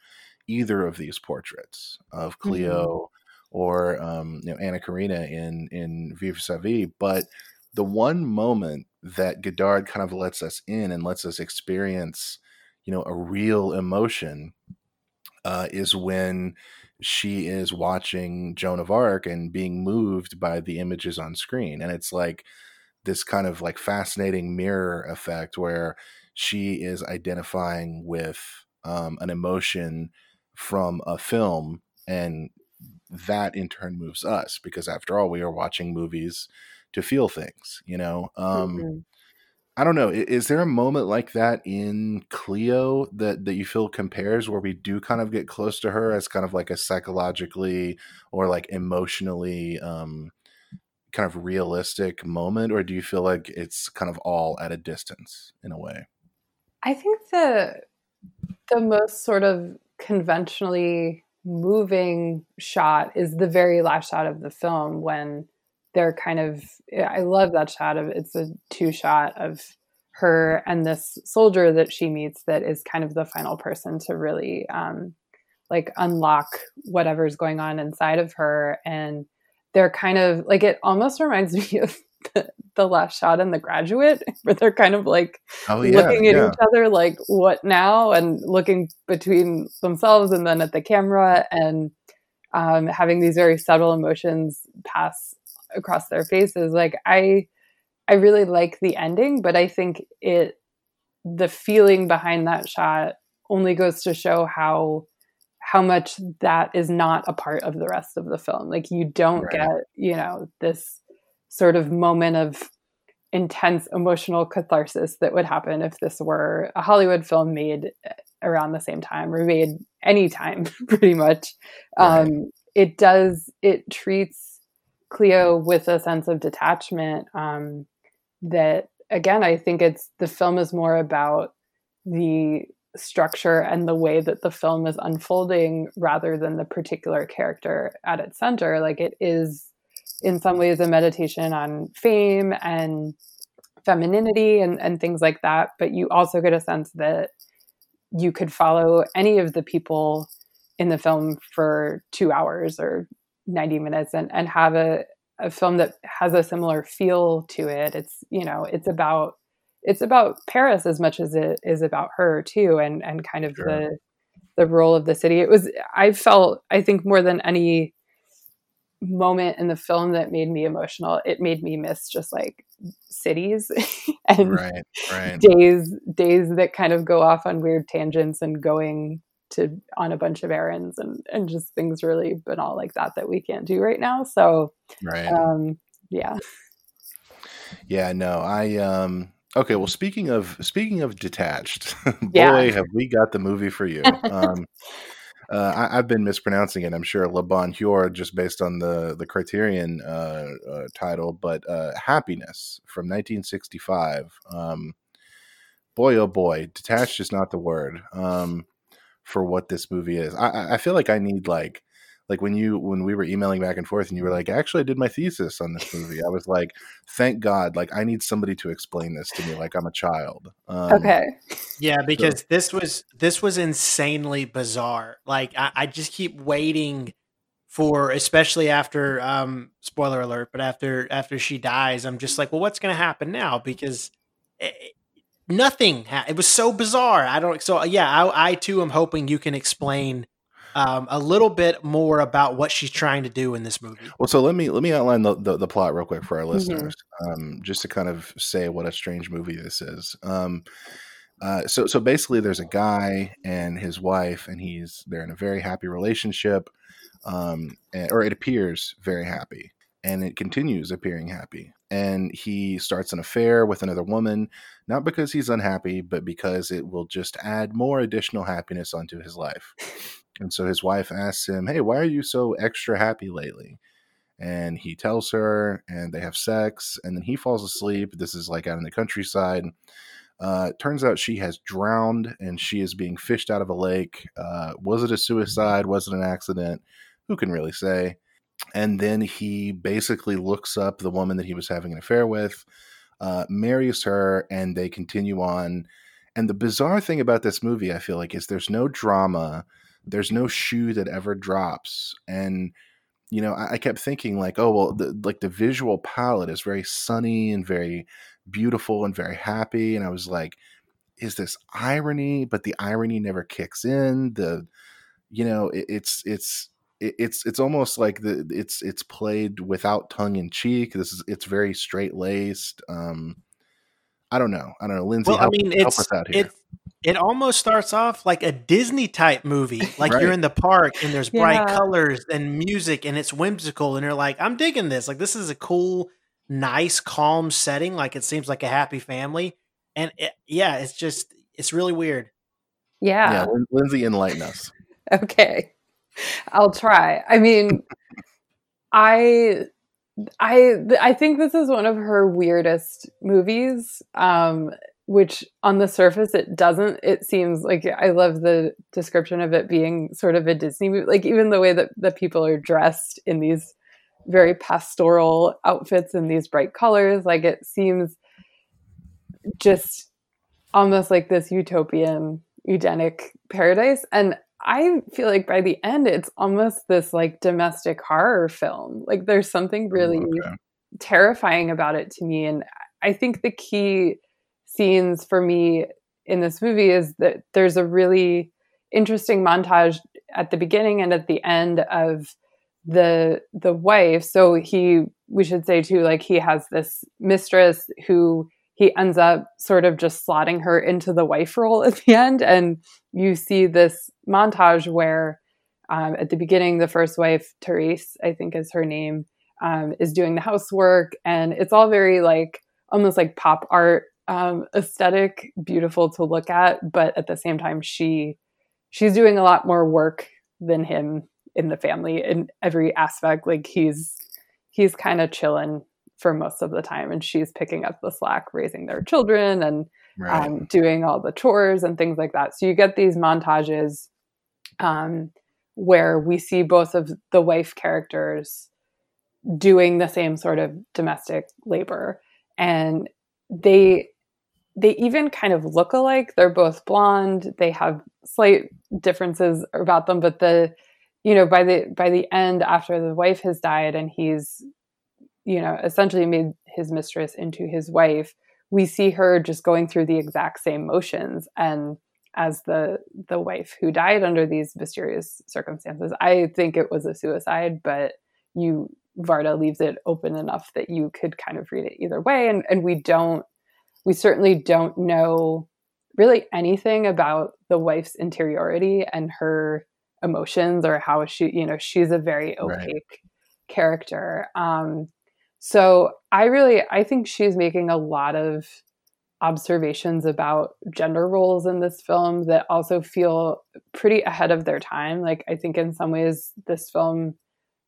either of these portraits of mm-hmm. Cleo mm-hmm. or um, you know Anna Karina in in Vivre sa vie, but the one moment that Godard kind of lets us in and lets us experience, you know, a real emotion uh, is when she is watching Joan of Arc and being moved by the images on screen. And it's like this kind of like fascinating mirror effect where she is identifying with um, an emotion from a film and that in turn moves us because after all we are watching movies to feel things you know um mm-hmm. i don't know is there a moment like that in cleo that that you feel compares where we do kind of get close to her as kind of like a psychologically or like emotionally um kind of realistic moment or do you feel like it's kind of all at a distance in a way i think the the most sort of conventionally moving shot is the very last shot of the film when they're kind of I love that shot of it's a two shot of her and this soldier that she meets that is kind of the final person to really um, like unlock whatever's going on inside of her. And they're kind of like it almost reminds me of the, the last shot in The Graduate, where they're kind of like oh, yeah, looking at yeah. each other, like what now, and looking between themselves and then at the camera, and um, having these very subtle emotions pass across their faces. Like I, I really like the ending, but I think it, the feeling behind that shot only goes to show how how much that is not a part of the rest of the film. Like you don't right. get, you know, this sort of moment of intense emotional catharsis that would happen if this were a Hollywood film made around the same time or made any time, pretty much. Right. Um, it does, it treats Cleo with a sense of detachment um, that, again, I think it's the film is more about the structure and the way that the film is unfolding rather than the particular character at its center. Like it is in some ways a meditation on fame and femininity and, and things like that. But you also get a sense that you could follow any of the people in the film for two hours or 90 minutes and, and have a, a film that has a similar feel to it. It's, you know, it's about it's about Paris as much as it is about her too and and kind of sure. the the role of the city. It was I felt I think more than any moment in the film that made me emotional. It made me miss just like cities and right, right. days days that kind of go off on weird tangents and going to on a bunch of errands and and just things really banal like that that we can't do right now. So right. um yeah. Yeah, no, I um okay, well speaking of speaking of detached, boy yeah. have we got the movie for you. Um uh, I, have been mispronouncing it. I'm sure Le Bonheur, just based on the the Criterion uh, uh, title, but uh, Happiness from 1965. Um, boy, oh boy, detached is not the word um, for what this movie is. I, I feel like I need like like when you when we were emailing back and forth and you were like actually i did my thesis on this movie i was like thank god like i need somebody to explain this to me like i'm a child um, okay. Yeah, because this was this was insanely bizarre. Like I, I just keep waiting for, especially after um spoiler alert, but after after she dies, I'm just like, well, what's going to happen now? Because it, nothing. Ha- it was so bizarre. I don't. So yeah, I, I too am hoping you can explain um, a little bit more about what she's trying to do in this movie. well so let me let me outline the, the, the plot real quick for our Mhm. listeners um, just to kind of say what a strange movie this is um, uh, so so basically there's a guy and his wife and he's they're in a very happy relationship um, and, or it appears very happy and it continues appearing happy and he starts an affair with another woman not because he's unhappy but because it will just add more additional happiness onto his life and so his wife asks him hey why are you so extra happy lately and he tells her and they have sex and then he falls asleep this is like out in the countryside uh, it turns out she has drowned and she is being fished out of a lake. Uh, was it a suicide? Was it an accident? Who can really say? And then he basically looks up the woman that he was having an affair with, uh, marries her, and they continue on. And the bizarre thing about this movie, I feel like, is there's no drama, there's no shoe that ever drops. And you know, I, I kept thinking like, oh well, the, like the visual palette is very sunny and very beautiful and very happy, and I was like, is this irony? But the irony never kicks in. The, you know, it, it's it's it- it's it's almost like the it's it's played without tongue in cheek. This is it's very straight laced. Um, I don't know. I don't know, Lindsay. Well, I help, mean, help it's us out here. It it almost starts off like a Disney type movie. Like Right. you're in the park and there's bright colors and music and it's whimsical and you're like, I'm digging this. Like this is a cool, nice, calm setting. Like it seems like a happy family. And it, yeah, it's just it's really weird. yeah, Yeah. Lindsay, enlighten us. Okay. I'll try. I mean, I I I think this is one of her weirdest movies. Um which on the surface it doesn't. It seems like I love the description of it being sort of a Disney movie like even the way that the people are dressed in these very pastoral outfits and these bright colors like it seems just almost like this utopian Edenic paradise. And I feel like by the end it's almost this like domestic horror film. Like there's something really mm, Okay. terrifying about it to me. And I think the key scenes for me in this movie is that there's a really interesting montage at the beginning and at the end of the the wife. So he we should say too like he has this mistress who he ends up sort of just slotting her into the wife role at the end. And you see this montage where um, at the beginning the first wife therese i think is her name um, is doing the housework. And it's all very like almost like pop art um, aesthetic beautiful to look at but at the same time she she's doing a lot more work than him in the family in every aspect like he's he's kind of chilling for most of the time and she's picking up the slack raising their children and Right. um, doing all the chores and things like that. So you get these montages um, where we see both of the wife characters doing the same sort of domestic labor, and they they even kind of look alike. They're both blonde. They have slight differences about them, but the you know by the by the end after the wife has died and he's you know essentially made his mistress into his wife we see her just going through the exact same motions and as the the wife who died under these mysterious circumstances i think it was a suicide but you varda leaves it open enough that you could kind of read it either way and and we don't we certainly don't know really anything about the wife's interiority and her emotions or how she you know she's a very Right. opaque character um so I really I think she's making a lot of observations about gender roles in this film that also feel pretty ahead of their time. Like I think in some ways this film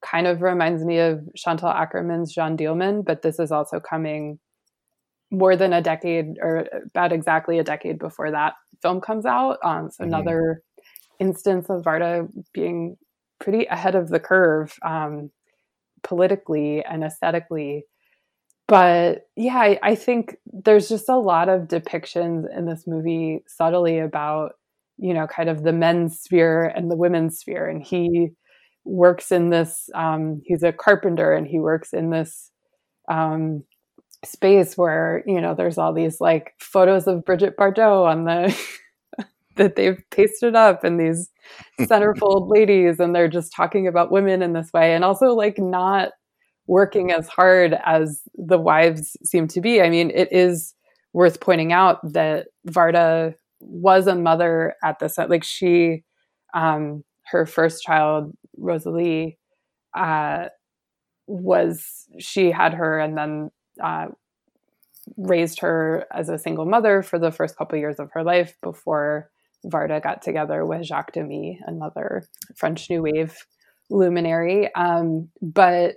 kind of reminds me of Chantal Akerman's Jeanne Dielman, but this is also coming more than a decade or about exactly a decade before that film comes out. Um, so Mhm. another instance of Varda being pretty ahead of the curve um, politically and aesthetically. But yeah, I, I think there's just a lot of depictions in this movie subtly about, you know, kind of the men's sphere and the women's sphere. And he works in this, um, he's a carpenter and he works in this um, space where, you know, there's all these like photos of Brigitte Bardot on the that they've pasted up and these centerfold ladies and they're just talking about women in this way and also like not working as hard as the wives seem to be. I mean, it is worth pointing out that Varda was a mother at the set. Like she, um, her first child, Rosalie, uh, was she had her and then uh, raised her as a single mother for the first couple years of her life before Varda got together with Jacques Demy, another French New Wave luminary. Um, but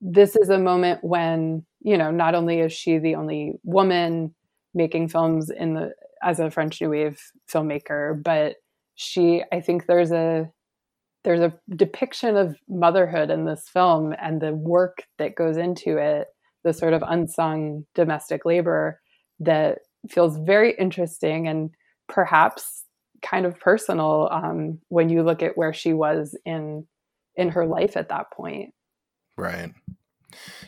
this is a moment when, you know, not only is she the only woman making films in the as a French New Wave filmmaker, but she I think there's a there's a depiction of motherhood in this film and the work that goes into it, the sort of unsung domestic labor that feels very interesting and perhaps kind of personal um, when you look at where she was in in her life at that point. Right.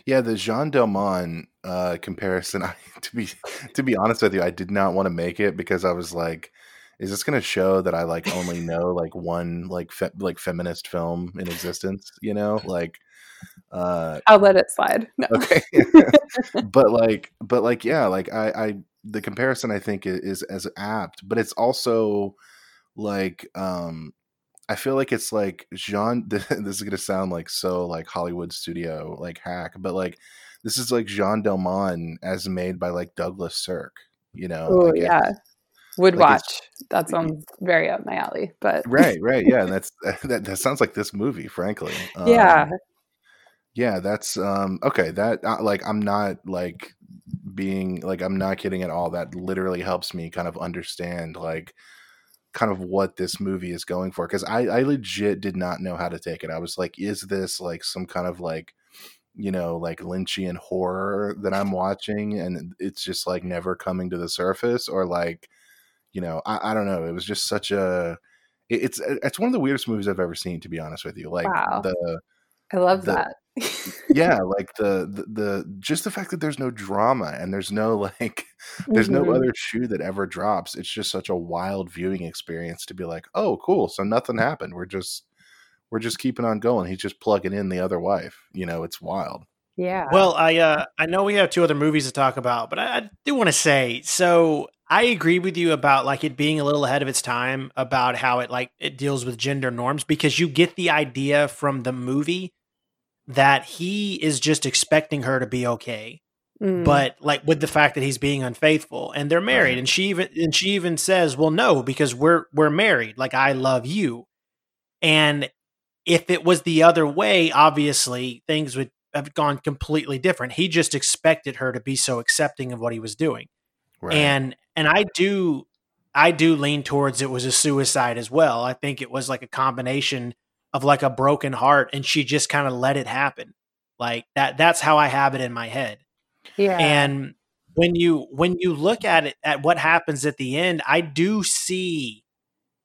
Yeah, the Jeanne Dielman uh, comparison. I, to be to be honest with you, I did not want to make it because I was like, is this going to show that I like only know like one like fe- like feminist film in existence? You know, like uh, I'll let it slide. No. Okay, but like, but like, yeah, like I, I the comparison I think is, is as apt, but it's also like um I feel like it's like Jean. This is gonna sound like so like Hollywood studio like hack, but like this is like Jeanne Dielman as made by like Douglas Sirk. You know? Oh like yeah, would like watch. That sounds very up my alley. But right, right, yeah. That's that. That sounds like this movie, frankly. Um, yeah, yeah. That's um okay. That uh, like I'm not like being like I'm not kidding at all. That literally helps me kind of understand like kind of what this movie is going for because I, I legit did not know how to take it. I was like, is this like some kind of like you know like Lynchian horror that I'm watching and it's just like never coming to the surface or like you know I, I don't know. It was just such a it, it's it's one of the weirdest movies I've ever seen to be honest with you. Like wow. the I love the, that. Yeah like the, the, the just the fact that there's no drama and there's no like there's mm-hmm. no other shoe that ever drops it's just such a wild viewing experience to be like oh cool so nothing happened we're just we're just keeping on going he's just plugging in the other wife you know it's wild. Yeah. Well i uh i know we have two other movies to talk about but i, I do want to say so I agree with you about like it being a little ahead of its time about how it like it deals with gender norms because you get the idea from the movie that he is just expecting her to be okay. Mm. But like with the fact that he's being unfaithful and they're married right. and she even and she even says, "Well, no, because we're we're married. Like I love you." And if it was the other way, obviously things would have gone completely different. He just expected her to be so accepting of what he was doing. Right. And and I do I do lean towards it was a suicide as well. I think it was like a combination of like a broken heart and she just kind of let it happen. Like that that's how I have it in my head. Yeah. And when you when you look at it at what happens at the end, I do see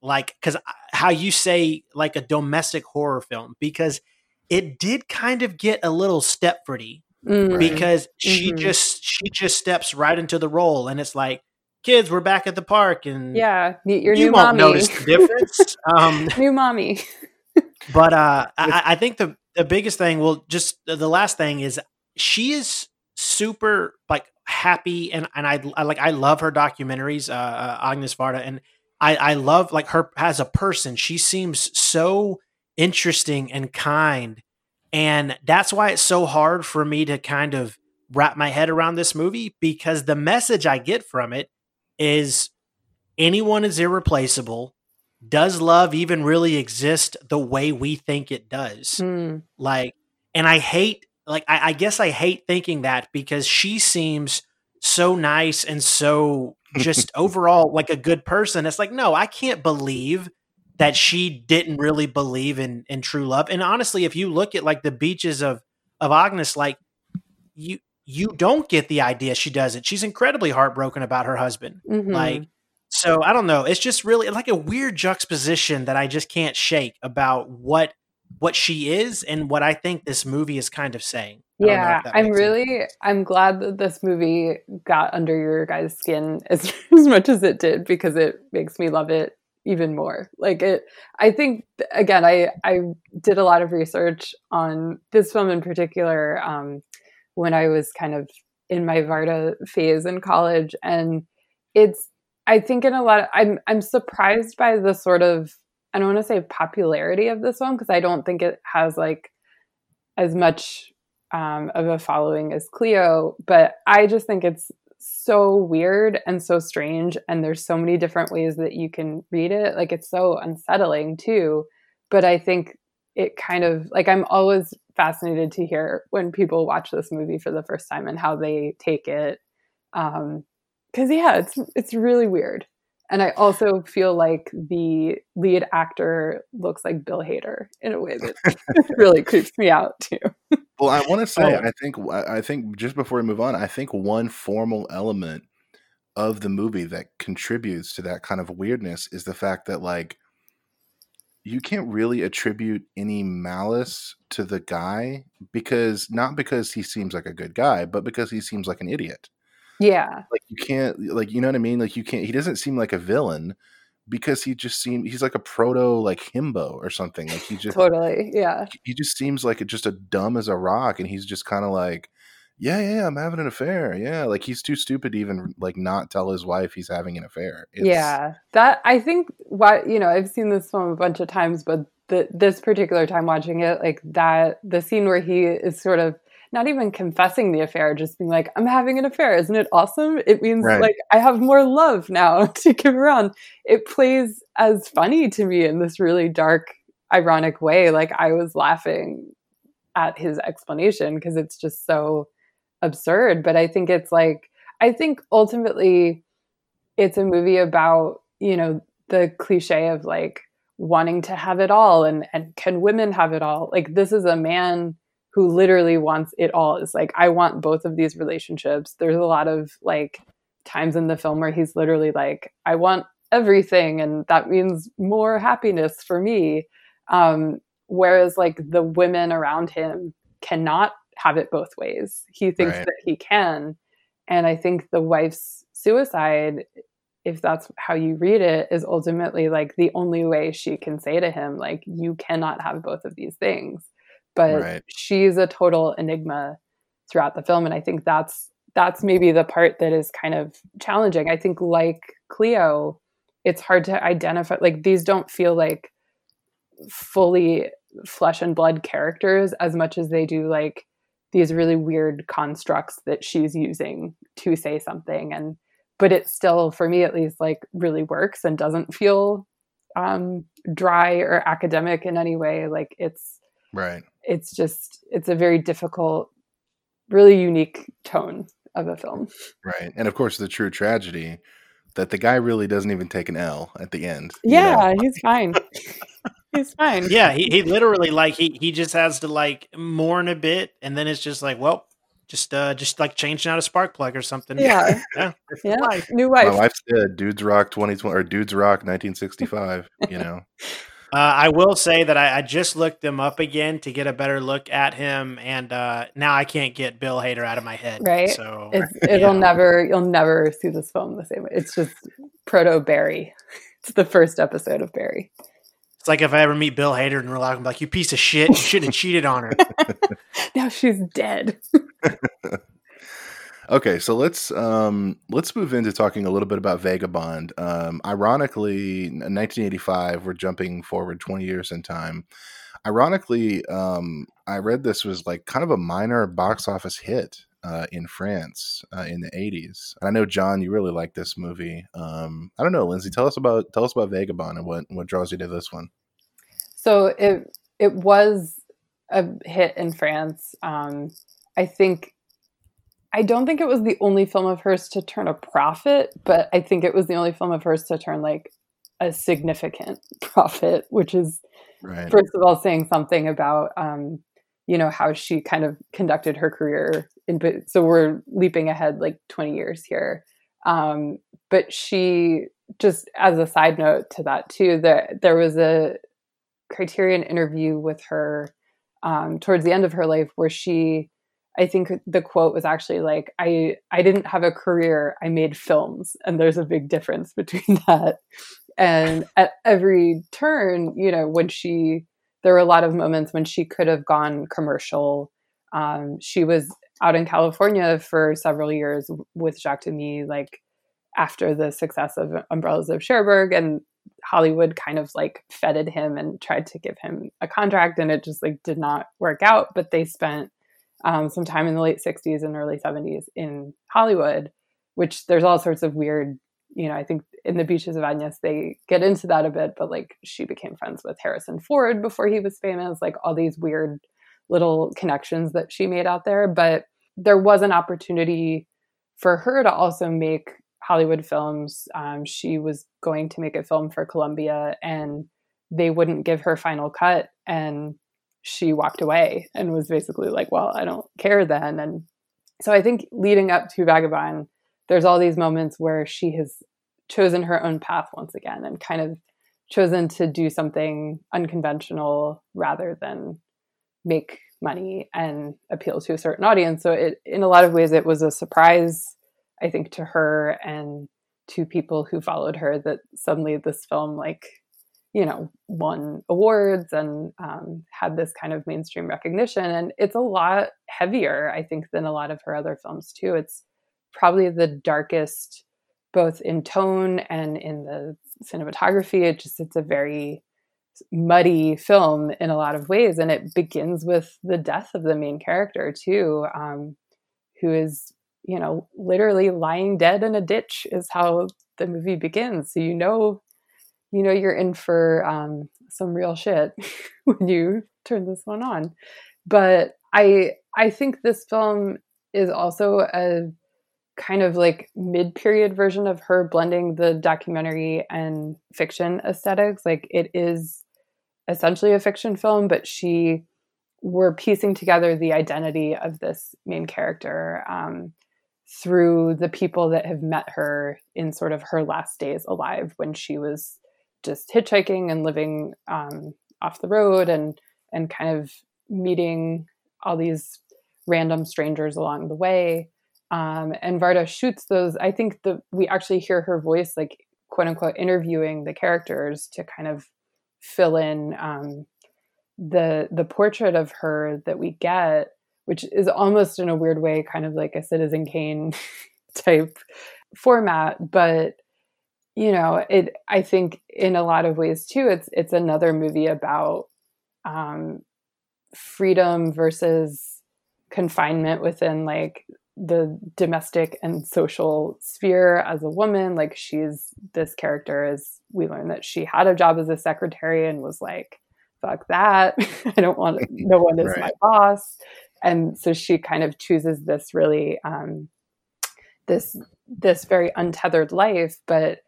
like cuz how you say like a domestic horror film because it did kind of get a little Stepfordy mm-hmm. because she mm-hmm. just she just steps right into the role and it's like kids we're back at the park and yeah meet your you new won't mommy. notice the difference um new mommy but uh, I, I, think the the biggest thing, well, just the last thing is she is super like happy, and and I, I like I love her documentaries, uh, uh, Agnès Varda, and I I love like her as a person. She seems so interesting and kind, and that's why it's so hard for me to kind of wrap my head around this movie because the message I get from it is anyone is irreplaceable does love even really exist the way we think it does? Mm. Like, and I hate, like, I, I, guess I hate thinking that because she seems so nice and so just overall like a good person. It's like, no, I can't believe that she didn't really believe in in true love. And honestly, if you look at like the beaches of of Agnès, like you you don't get the idea she does it. She's incredibly heartbroken about her husband. Mhm. Like so I don't know. It's just really like a weird juxtaposition that I just can't shake about what what she is and what I think this movie is kind of saying. I don't know yeah i'm makes sense. really i'm glad that this movie got under your guys skin as, as much as it did because it makes me love it even more like it i think again i i did a lot of research on this film in particular um when i was kind of in my varda phase in college and it's i think in a lot of, i'm i'm surprised by the sort of i don't want to say popularity of this one because i don't think it has like as much um, of a following as Cleo, but I just think it's so weird and so strange, and there's so many different ways that you can read it. Like it's so unsettling too. But I think it kind of like I'm always fascinated to hear when people watch this movie for the first time and how they take it. Um, because yeah, it's it's really weird. And I also feel like the lead actor looks like Bill Hader in a way that really creeps me out too. Well, I want to say. I think, I I think just before we move on, I think one formal element of the movie that contributes to that kind of weirdness is the fact that, like, you can't really attribute any malice to the guy because not because he seems like a good guy, but because he seems like an idiot. Yeah. Like, you can't, like, you know what I mean? Like, you can't, he doesn't seem like a villain because he just seems, he's like a proto, like, himbo or something. Like, he just, Totally. Yeah. he just seems like just a dumb as a rock and he's just kind of like yeah yeah i'm having an affair yeah like he's too stupid to even like not tell his wife he's having an affair It's- yeah. That I think what you know, I've seen this film a bunch of times, but the, this particular time watching it, like that the scene where he is sort of not even confessing the affair, just being like, I'm having an affair. Isn't it awesome? It means Right. like I have more love now to give around. It plays as funny to me in this really dark, ironic way. Like I was laughing at his explanation because it's just so absurd. But I think it's like, I think ultimately it's a movie about, you know, the cliche of like wanting to have it all and, and can women have it all? Like this is a man who literally wants it all. Is like, I want both of these relationships. There's a lot of like times in the film where he's literally like, I want everything and that means more happiness for me. Um, whereas like the women around him cannot have it both ways. He thinks Right. that he can. And I think the wife's suicide, if that's how you read it, is ultimately like the only way she can say to him, like, you cannot have both of these things. But Right. she's a total enigma throughout the film. And I think that's that's maybe the part that is kind of challenging. I think like Cleo, it's hard to identify like these don't feel like fully flesh and blood characters as much as they do like these really weird constructs that she's using to say something and but it still for me at least like really works and doesn't feel um dry or academic in any way like it's right it's just it's a very difficult really unique tone of a film right and of course the true tragedy that the guy really doesn't even take an l at the end you know? yeah he's fine he's fine Yeah, he, he literally like he he just has to like mourn a bit, and then it's just like, well, just uh just like changing out a spark plug or something. Yeah. yeah, yeah life. new wife my wife wife said dudes rock 2020 or dudes rock 1965 you know Uh, I will say that I, I just looked them up again to get a better look at him, and uh, now I can't get Bill Hader out of my head. Right. So it's, it'll Yeah. never you'll never see this film the same way it's just proto barry it's the first episode of barry it's like if I ever meet Bill Hader in real life, I'm like, you piece of shit, you should have cheated on her. now she's dead Okay, so let's um let's move into talking a little bit about Vagabond. Um ironically, in 1985, we're jumping forward 20 years in time. Ironically, um I read this was like kind of a minor box office hit uh in France uh, in the 80s. And I know John, you really like this movie. Um I don't know, Lindsay, tell us about tell us about Vagabond and what what draws you to this one. so it it was a hit in france um i think i don't think it was the only film of hers to turn a profit but i think it was the only film of hers to turn like a significant profit, which is Right. first of all saying something about um, you know how she kind of conducted her career. In so we're leaping ahead like twenty years here. Um, but she just as a side note to that too, that there was a Criterion interview with her um, towards the end of her life where she I think the quote was actually like, I, I didn't have a career, I made films. And there's a big difference between that. And at every turn, you know, when she, there were a lot of moments when she could have gone commercial. Um, she was out in California for several years with Jacques Demy, like after the success of Umbrellas of Cherbourg. And Hollywood kind of like feted him and tried to give him a contract, and it just like did not work out. But they spent um, sometime in the late 60s and early 70s in Hollywood, which there's all sorts of weird, you know, I think in the Beaches of Agnès, they get into that a bit, but like she became friends with Harrison Ford before he was famous, like all these weird little connections that she made out there. But there was an opportunity for her to also make Hollywood films. Um, she was going to make a film for Columbia and they wouldn't give her final cut. And she walked away and was basically like, well, I don't care then. And so I think leading up to Vagabond, there's all these moments where she has chosen her own path once again and kind of chosen to do something unconventional rather than make money and appeal to a certain audience. So it in a lot of ways it was a surprise, I think, to her and to people who followed her that suddenly this film like you know, won awards and um, had this kind of mainstream recognition. And it's a lot heavier, I think, than a lot of her other films, too. It's probably the darkest, both in tone and in the cinematography. It just, it's a very muddy film in a lot of ways. And it begins with the death of the main character, too, um, who is, you know, literally lying dead in a ditch, is how the movie begins. So you know you know you're in for um, some real shit when you turn this one on. But I I think this film is also a kind of like mid-period version of her blending the documentary and fiction aesthetics. Like it is essentially a fiction film, but she we're piecing together the identity of this main character um, through the people that have met her in sort of her last days alive when she was just hitchhiking and living um, off the road and and kind of meeting all these random strangers along the way. Um, and Varda shoots those. I think that we actually hear her voice, like quote unquote, interviewing the characters to kind of fill in um, the the portrait of her that we get, which is almost in a weird way, kind of like a Citizen Kane type format, but you know it i think in a lot of ways too it's it's another movie about um freedom versus confinement within like the domestic and social sphere as a woman. Like she's this character is we learn that she had a job as a secretary and was like fuck that. I don't want no one is Right. my boss. And so she kind of chooses this really um this this very untethered life but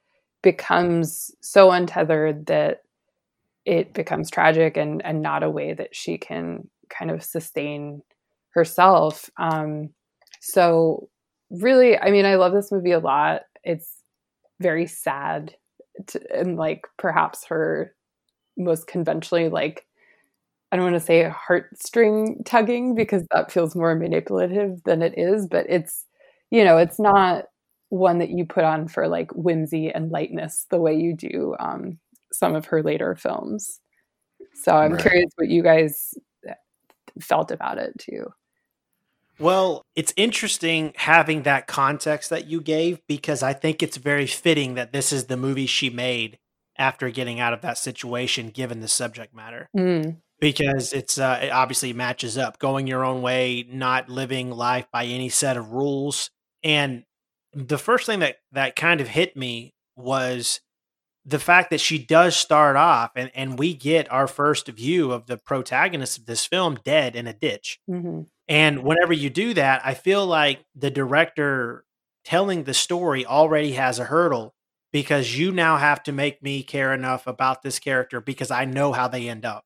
becomes so untethered that it becomes tragic and and not a way that she can kind of sustain herself. Um so really i mean i love this movie a lot. It's very sad to, and like perhaps her most conventionally like i don't want to say heartstring tugging because that feels more manipulative than it is but it's you know it's not one that you put on for like whimsy and lightness the way you do um, some of her later films. So I'm Right. curious what you guys felt about it too. Well, it's interesting having that context that you gave because I think it's very fitting that this is the movie she made after getting out of that situation, given the subject matter. Mm, Because it's uh, it obviously matches up, going your own way, not living life by any set of rules. And the first thing that that kind of hit me was the fact that she does start off, and and we get our first view of the protagonist of this film dead in a ditch. hmm And whenever you do that, I feel like the director telling the story already has a hurdle because you now have to make me care enough about this character because I know how they end up.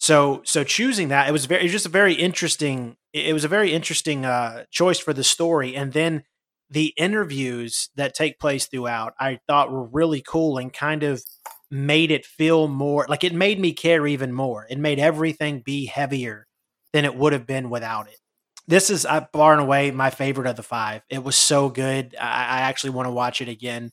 So so choosing that it was very it was just a very interesting it was a very interesting uh, choice for the story and then the interviews that take place throughout I thought were really cool and kind of made it feel more like it made me care even more. It made everything be heavier than it would have been without it. This is uh, far and away my favorite of the five. It was so good. I, I actually want to watch it again.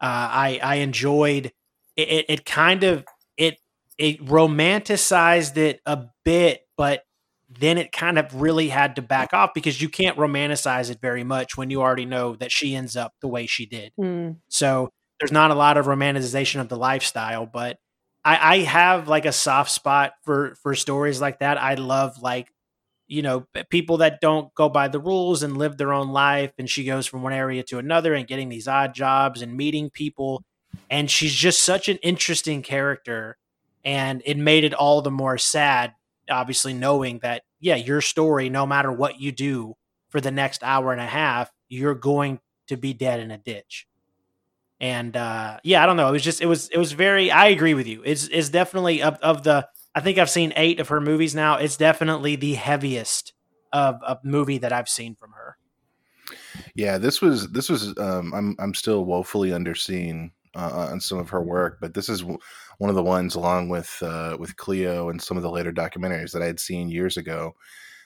Uh, I I enjoyed it, it. It kind of it it romanticized it a bit, but then it kind of really had to back off because you can't romanticize it very much when you already know that she ends up the way she did. Mm. So there's not a lot of romanticization of the lifestyle, but I, I have like a soft spot for for stories like that. I love like you know people that don't go by the rules and live their own life and she goes from one area to another and getting these odd jobs and meeting people and she's just such an interesting character and it made it all the more sad obviously knowing that yeah your story no matter what you do for the next hour and a half you're going to be dead in a ditch. And uh yeah i don't know. It was just it was it was very i agree with you. It's it's definitely of, of the i think i've seen eight of her movies now. It's definitely the heaviest of a movie that i've seen from her. Yeah, this was this was. Um, I'm I'm still woefully underseen uh, on some of her work, but this is one of the ones, along with uh, with Cleo and some of the later documentaries that I had seen years ago,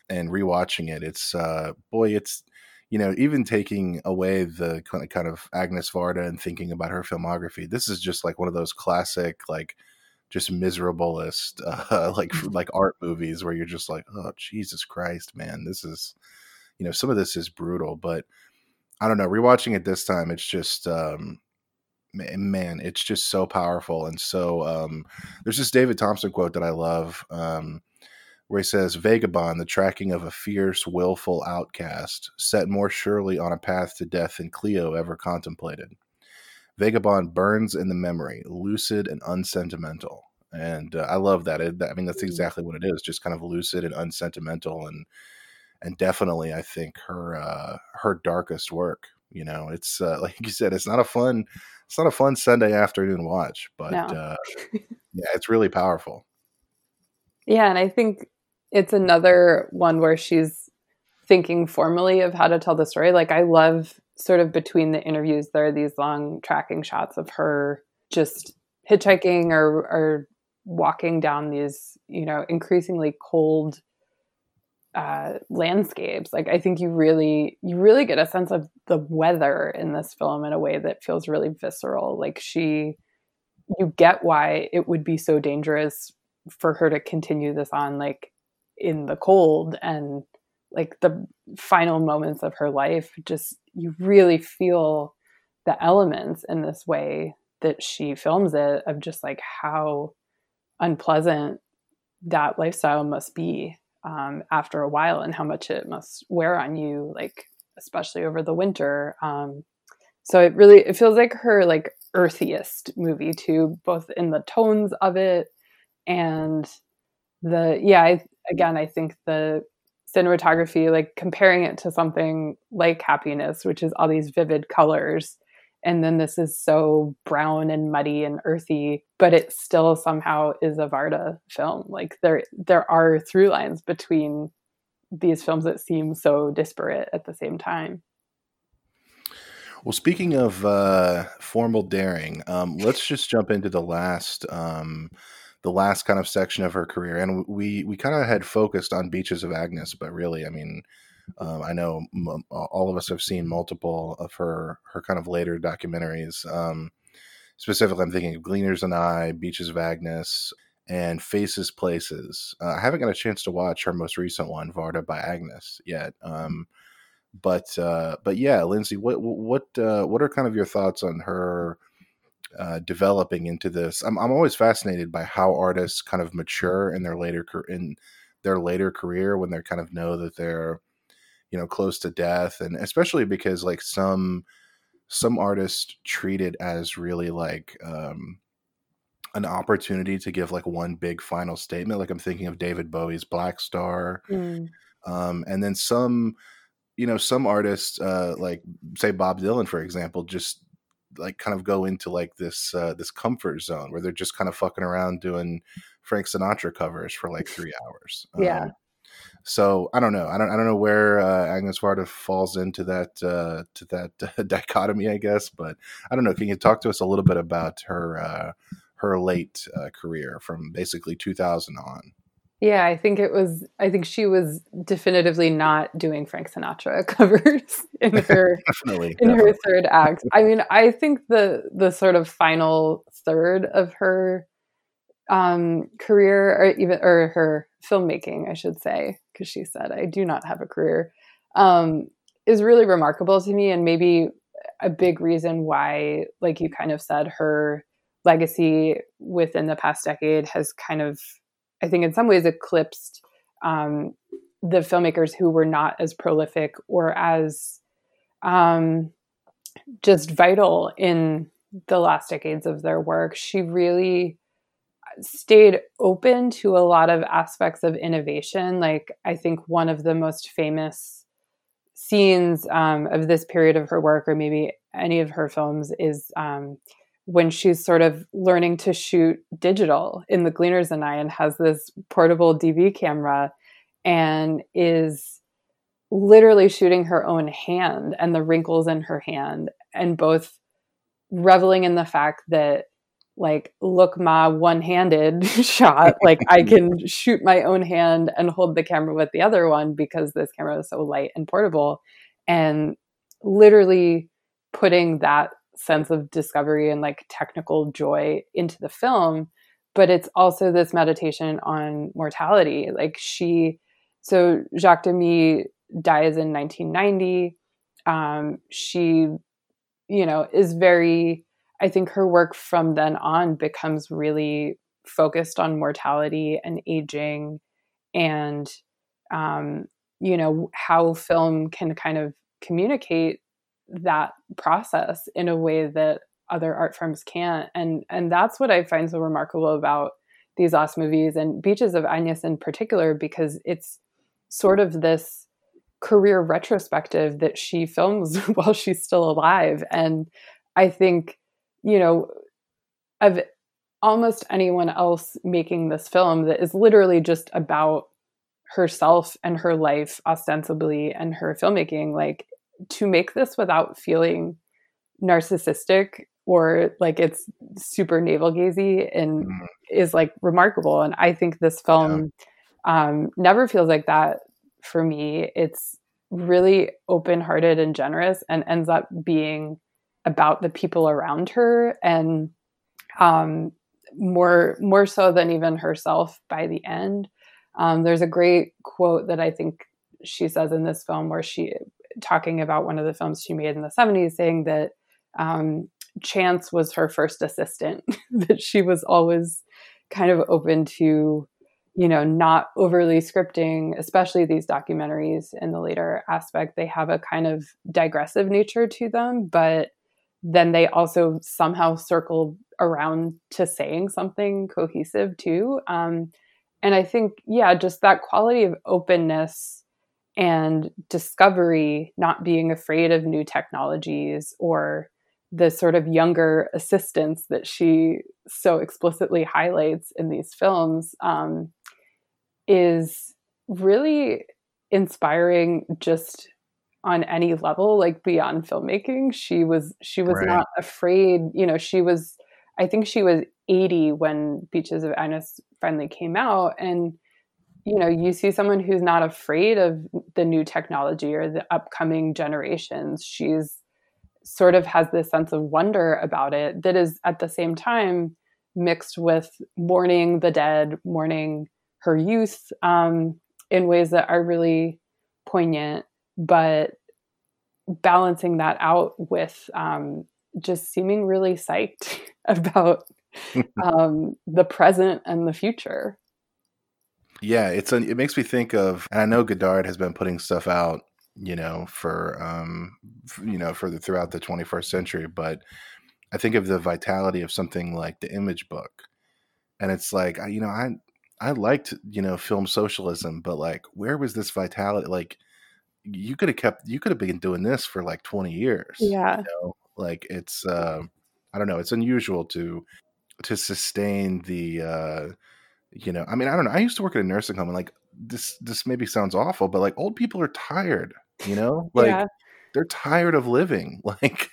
and rewatching it. It's uh, boy, it's you know even taking away the kind of kind of Agnès Varda and thinking about her filmography. This is just like one of those classic like just miserablest uh, like like art movies where you're just like oh jesus christ man this is you know some of this is brutal but i don't know rewatching it this time it's just um man it's just so powerful and so um there's this david thomson quote that i love um where he says vagabond the tracking of a fierce willful outcast set more surely on a path to death than cleo ever contemplated vagabond burns in the memory lucid and unsentimental and uh, i love that. It, i mean that's Mm. exactly what it is just kind of lucid and unsentimental and and definitely i think her uh her darkest work you know it's uh, like you said it's not a fun it's not a fun sunday afternoon watch but No. uh yeah it's really powerful Yeah, and I think it's another one where she's thinking formally of how to tell the story. Like I love sort of between the interviews there are these long tracking shots of her just hitchhiking or or walking down these, you know, increasingly cold uh landscapes. Like I think you really you really get a sense of the weather in this film in a way that feels really visceral. Like she you get why it would be so dangerous for her to continue this on like in the cold and like the final moments of her life just you really feel the elements in this way that she films it of just like how unpleasant that lifestyle must be um, after a while and how much it must wear on you like especially over the winter um, so it really it feels like her like earthiest movie too both in the tones of it and the yeah I, again i think the cinematography like comparing it to something like happiness which is all these vivid colors and then this is so brown and muddy and earthy but it still somehow is a varda film. Like there there are through lines between these films that seem so disparate at the same time. Well speaking of uh formal daring um let's just jump into the last um the last kind of section of her career. And we we kind of had focused on beaches of agnès but really i mean um, I know m- all of us have seen multiple of her her kind of later documentaries. Um, specifically, I'm thinking of Gleaners and I, Beaches of Agnès, and Faces Places. Uh, I haven't got a chance to watch her most recent one, Varda by Agnès, yet. Um, but uh, but yeah, Lindsay, what what uh, what are kind of your thoughts on her? Uh, developing into this, I'm I'm always fascinated by how artists kind of mature in their later in their later career when they kind of know that they're you know close to death and especially because like some some artists treat it as really like um an opportunity to give like one big final statement like i'm thinking of david bowie's blackstar um and then some you know some artists uh like say bob dylan for example just like kind of go into like this uh, this comfort zone where they're just kind of fucking around doing Frank Sinatra covers for like three hours. Yeah. Um, so I don't know. I don't. I don't know where uh, Agnès Varda falls into that uh, to that uh, dichotomy. I guess, but I don't know. Can you talk to us a little bit about her uh, her late uh, career from basically 2000 on? Yeah, I think it was. I think she was definitively not doing Frank Sinatra covers in her Definitely. in her third act. I mean, I think the the sort of final third of her um, career, or even or her filmmaking, I should say, because she said, "I do not have a career," um, is really remarkable to me, and maybe a big reason why, like you kind of said, her legacy within the past decade has kind of, I think, in some ways eclipsed um, the filmmakers who were not as prolific or as um, just vital in the last decades of their work. She really stayed open to a lot of aspects of innovation. Like, I think one of the most famous scenes um, of this period of her work, or maybe any of her films, is um, when she's sort of learning to shoot digital in The Gleaners and I and has this portable DV camera and is literally shooting her own hand and the wrinkles in her hand and both reveling in the fact that like look ma one-handed shot like i can shoot my own hand and hold the camera with the other one because this camera is so light and portable and literally putting that sense of discovery and like technical joy into the film but it's also this meditation on mortality like she so jacques demy dies in 1990 um, she you know is very i think her work from then on becomes really focused on mortality and aging and um, you know how film can kind of communicate that process in a way that other art forms can't. And and that's what i find so remarkable about these last movies and beaches of agnès in particular because it's sort of this career retrospective that she films while she's still alive. And i think you know of almost anyone else making this film that is literally just about herself and her life ostensibly and her filmmaking like to make this without feeling narcissistic or like it's super navel gazy and Mhm. is like remarkable. And i think this film um never feels like that for me. It's really open-hearted and generous and ends up being about the people around her and um more more so than even herself by the end. Um, there's a great quote that i think she says in this film where she talking about one of the films she made in the 70s saying that um, chance was her first assistant. That she was always kind of open to you know not overly scripting especially these documentaries in the later aspect. They have a kind of digressive nature to them but then they also somehow circle around to saying something cohesive too. Um, and i think yeah just that quality of openness and discovery not being afraid of new technologies or the sort of younger assistance that she so explicitly highlights in these films um, is really inspiring just on any level like beyond filmmaking she was she was Right. not afraid you know she was i think she was 80 when beaches of agnès finally came out and you know you see someone who's not afraid of the new technology or the upcoming generations she's sort of has this sense of wonder about it that is at the same time mixed with mourning the dead mourning her youth um, in ways that are really poignant but balancing that out with um, just seeming really psyched about um, the present and the future Yeah, it's it makes me think of, and I know Godard has been putting stuff out, you know, for um, f- you know, for the throughout the 21st century, but I think of the vitality of something like the Image Book, and it's like, I, you know, I I liked you know film socialism, but like, where was this vitality? Like, you could have kept, you could have been doing this for like 20 years, yeah you know, Like it's uh, I don't know, it's unusual to to sustain the uh you know, I mean, I don't know. I used to work at a nursing home and like this this maybe sounds awful, but like old people are tired, you know? Like yeah. they're tired of living. Like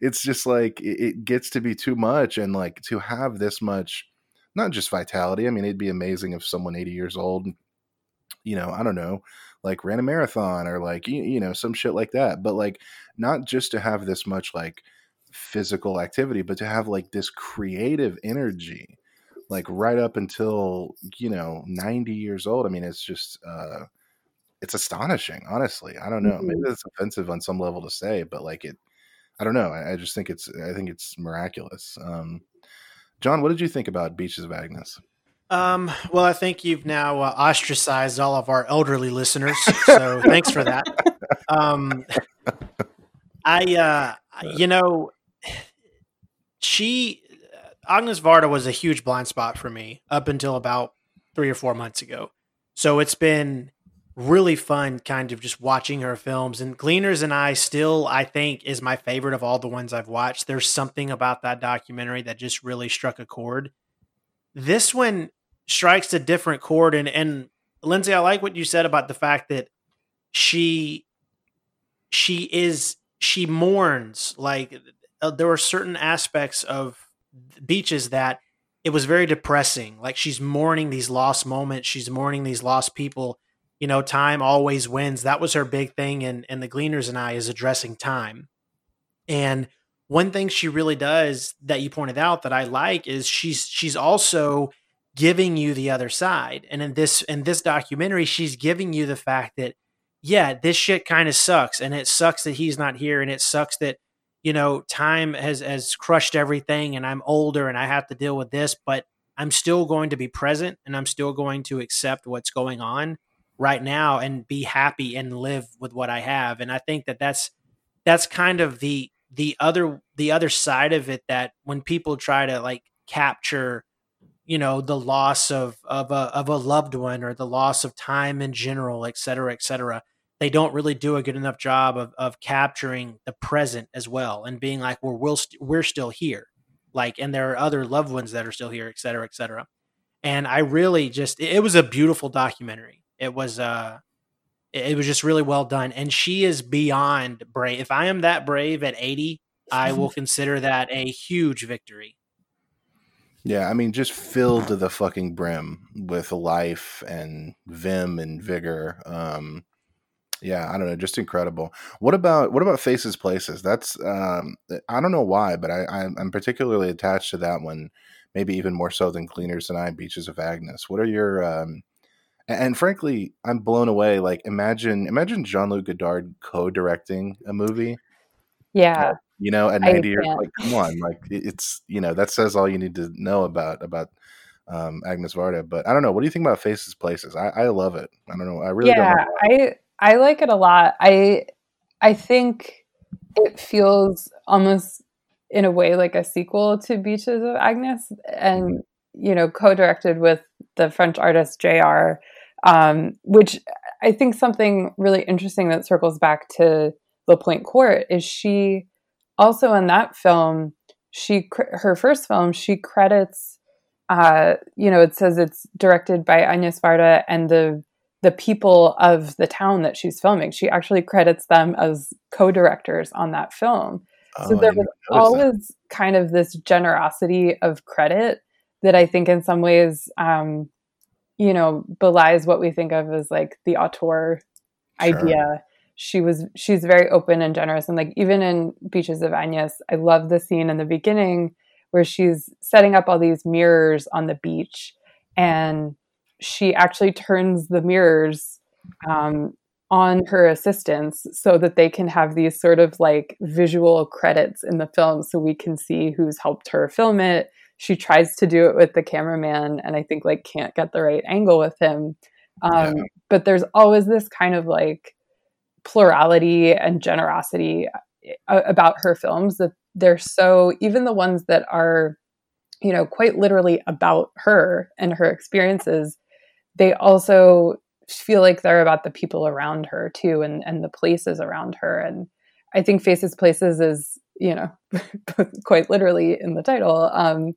it's just like it, it gets to be too much and like to have this much not just vitality. I mean, it'd be amazing if someone 80 years old, you know, I don't know, like ran a marathon or like you, you know, some shit like that. But like not just to have this much like physical activity, but to have like this creative energy like right up until you know 90 years old i mean it's just uh it's astonishing honestly i don't know maybe Mhm. that's offensive on some level to say but like it i don't know i, I just think it's i think it's miraculous um john what did you think about beaches of agnès Um, well, I think you've now uh, ostracized all of our elderly listeners, so thanks for that. Um, I, uh, you know, she, Agnès Varda was a huge blind spot for me up until about three or four months ago. So it's been really fun kind of just watching her films and Gleaners and I still I think is my favorite of all the ones I've watched. There's something about that documentary that just really struck a chord. This one strikes a different chord. And and Lindsay, I like what you said about the fact that she she is she mourns like uh, there were certain aspects of beaches that it was very depressing. Like she's mourning these lost moments. She's mourning these lost people. You know time always wins. That was her big thing and and the gleaners and i is addressing time. And one thing she really does that you pointed out that i like is she's she's also giving you the other side. And in this in this documentary she's giving you the fact that yeah this shit kind of sucks and it sucks that he's not here and it sucks that you know time has has crushed everything and i'm older and i have to deal with this but i'm still going to be present and i'm still going to accept what's going on right now and be happy and live with what i have. And i think that that's that's kind of the the other the other side of it that when people try to like capture you know the loss of of a of a loved one or the loss of time in general et cetera et cetera they don't really do a good enough job of of capturing the present as well and being like well we'll st- we're still here like and there are other loved ones that are still here et cetera et cetera. And i really just it, it was a beautiful documentary. It was uh it, it was just really well done. And she is beyond brave. If i am that brave at 80 i will consider that a huge victory yeah i mean just filled to the fucking brim with life and vim and vigor um yeah i don't know just incredible. What about what about faces places? That's um i don't know why but i i'm particularly attached to that one maybe even more so than gleaners and i beaches of agnès. What are your um and, frankly i'm blown away like imagine imagine jean-luc godard co-directing a movie. Yeah. You know at I 90 years like come on like it's you know that says all you need to know about about um agnès varda but i don't know what do you think about faces places i i love it i don't know i really yeah, I I like it a lot. I I think it feels almost in a way like a sequel to Beaches of Agnès, and you know, co-directed with the French artist JR. Um, which I think something really interesting that circles back to La Pointe Courte is she also in that film she her first film she credits uh, you know it says it's directed by Agnès Varda and the the people of the town that she's filming. She actually credits them as co-directors on that film. So Oh, I there was notice that. always kind of this generosity of credit that I think in some ways, um, you know, belies what we think of as like the auteur Sure. idea. She was she's very open and generous, and like even in Beaches of Agnès, I love the scene in the beginning where she's setting up all these mirrors on the beach, and she actually turns the mirrors um, on her assistants so that they can have these sort of like visual credits in the film so we can see who's helped her film it. She tries to do it with the cameraman and I think like can't get the right angle with him. Um, Yeah. But there's always this kind of like plurality and generosity uh, about her films that they're so, even the ones that are, you know, quite literally about her and her experiences, they also feel like they're about the people around her too and and the places around her and i think faces places is you know, quite literally in the title, um,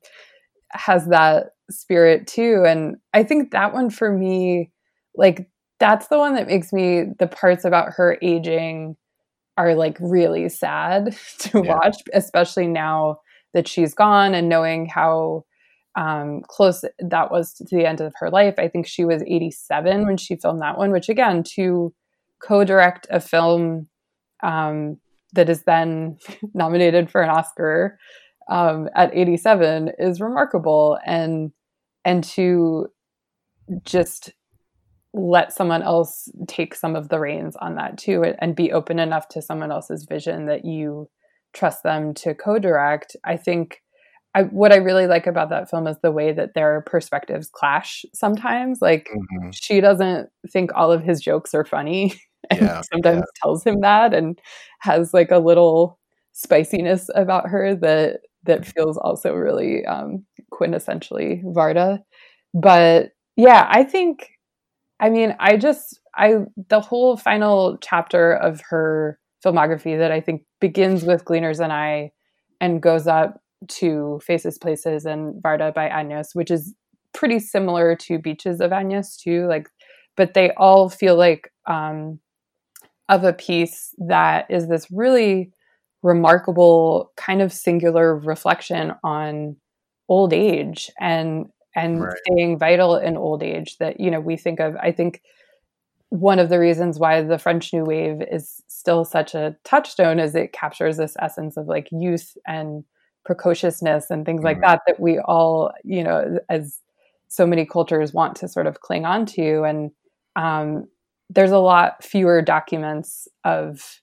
has that spirit too. And I think that one for me, like, that's the one that makes me the parts about her aging are like really sad to yeah. watch, especially now that she's gone and knowing how um, close that was to the end of her life. I think she was 87 when she filmed that one, which again, to co direct a film um, that is then nominated for an Oscar um, at 87 is remarkable. And, and to just let someone else take some of the reins on that too and be open enough to someone else's vision that you trust them to co-direct i think I, what I really like about that film is the way that their perspectives clash sometimes. Like mm-hmm. she doesn't think all of his jokes are funny and yeah, sometimes yeah. tells him that and has like a little spiciness about her that that feels also really um, quintessentially Varda. But yeah, I think I mean, I just I the whole final chapter of her filmography that I think begins with Gleaners and I and goes up to Faces, Places and Varda by Agnès, which is pretty similar to Beaches of Agnès too. Like, but they all feel like um, of a piece that is this really remarkable kind of singular reflection on old age and and right. staying vital in old age that you know we think of i think one of the reasons why the french new wave is still such a touchstone is it captures this essence of like youth and precociousness and things mm-hmm. like that that we all you know as so many cultures want to sort of cling on to and um, there's a lot fewer documents of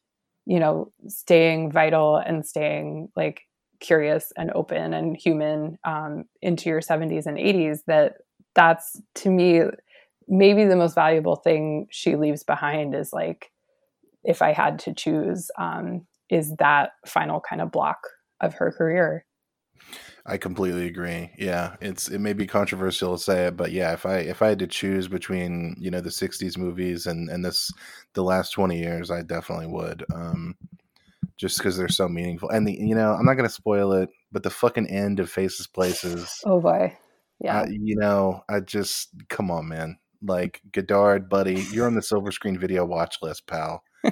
you know staying vital and staying like curious and open and human um, into your 70s and 80s that that's to me maybe the most valuable thing she leaves behind is like if i had to choose um, is that final kind of block of her career I completely agree. Yeah, it's it may be controversial to say it, but yeah, if I if I had to choose between you know the '60s movies and and this the last 20 years, I definitely would. Um, just because they're so meaningful, and the you know I'm not gonna spoil it, but the fucking end of Faces Places. Oh boy, yeah. Uh, you know, I just come on, man. Like Godard, buddy, you're on the silver screen video watch list, pal. you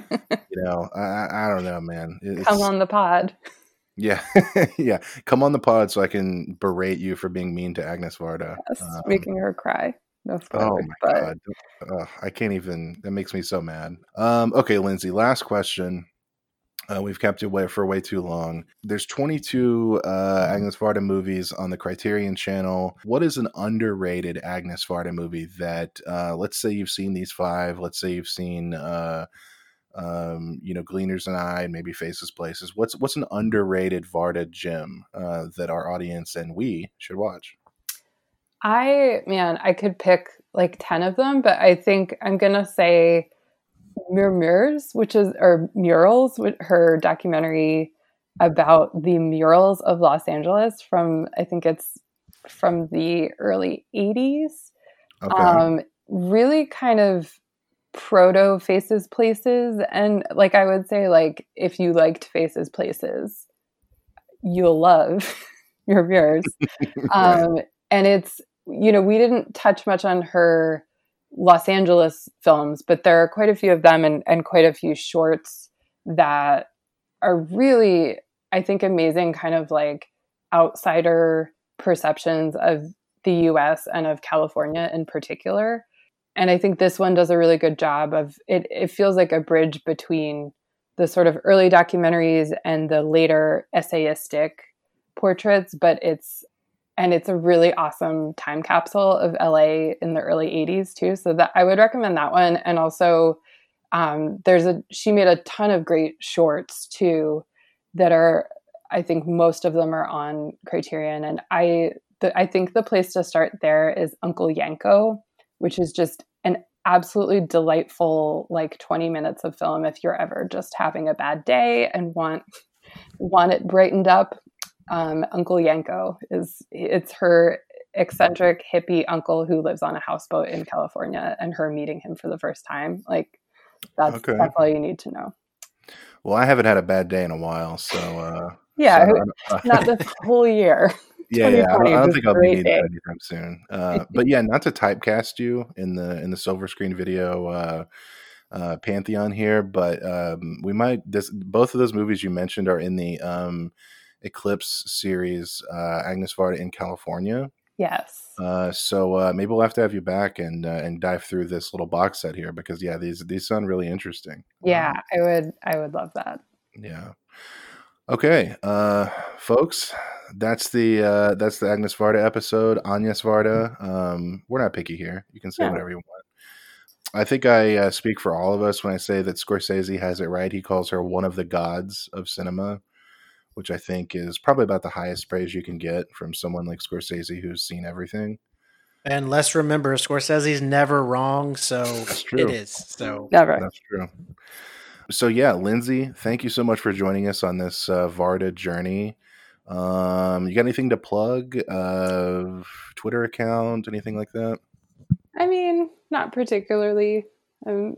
know, I I don't know, man. It's, Come on the pod. Yeah, yeah. Come on the pod so I can berate you for being mean to Agnès Varda. Yes, um, making her cry. No oh my but... god, uh, I can't even. That makes me so mad. Um, okay, Lindsay. Last question. Uh, we've kept it away for way too long. There's 22 uh, Agnès Varda movies on the Criterion Channel. What is an underrated Agnès Varda movie that, uh, let's say you've seen these five. Let's say you've seen uh, um, you know, Gleaners and I, maybe Faces Places. What's what's an underrated Varda gem uh, that our audience and we should watch? I man, I could pick like ten of them, but I think I'm gonna say Mur Murs, which is or Murals, with her documentary about the murals of Los Angeles from I think it's from the early 80s. Okay. Um, really kind of proto faces places and like i would say like if you liked faces places you'll love Mur Murs um and it's you know we didn't touch much on her los angeles films but there are quite a few of them and, and quite a few shorts that are really i think amazing kind of like outsider perceptions of the us and of california in particular and I think this one does a really good job of it. It feels like a bridge between the sort of early documentaries and the later essayistic portraits, but it's and it's a really awesome time capsule of LA in the early 80s too. So that I would recommend that one. And also um, there's a she made a ton of great shorts too that are I think most of them are on Criterion. And I the, I think the place to start there is Uncle Yanco, which is just an absolutely delightful like 20 minutes of film if you're ever just having a bad day and want want it brightened up um, uncle yanco is it's her eccentric hippie uncle who lives on a houseboat in california and her meeting him for the first time like that's okay. that's all you need to know Well, I haven't had a bad day in a while, so uh, Yeah, so I don't- not this whole year. yeah, yeah. I don't, 2020 I don't was think I'll be needing that anytime soon. Uh, but yeah, not to typecast you in the in the silver screen video uh, uh, pantheon here, but um, we might. This both of those movies you mentioned are in the um, Eclipse series, uh, Agnès Varda in California. Yes. Uh, so uh, maybe we'll have to have you back and uh, and dive through this little box set here because yeah, these these sound really interesting. Yeah, Um, I would I would love that. yeah. Okay, uh, folks, that's the uh, that's the Agnès Varda episode. Agnès Varda. Um, we're not picky here. You can say Yeah. whatever you want. I think I uh, speak for all of us when I say that Scorsese has it right. He calls her one of the gods of cinema, which I think is probably about the highest praise you can get from someone like Scorsese who's seen everything. And let's remember, Scorsese's never wrong, so That's true. it is. So Never. That's true. So yeah, Lindsay, thank you so much for joining us on this uh, Varda journey. Um, you got anything to plug? Uh, Twitter account, anything like that? I mean, not particularly. I'm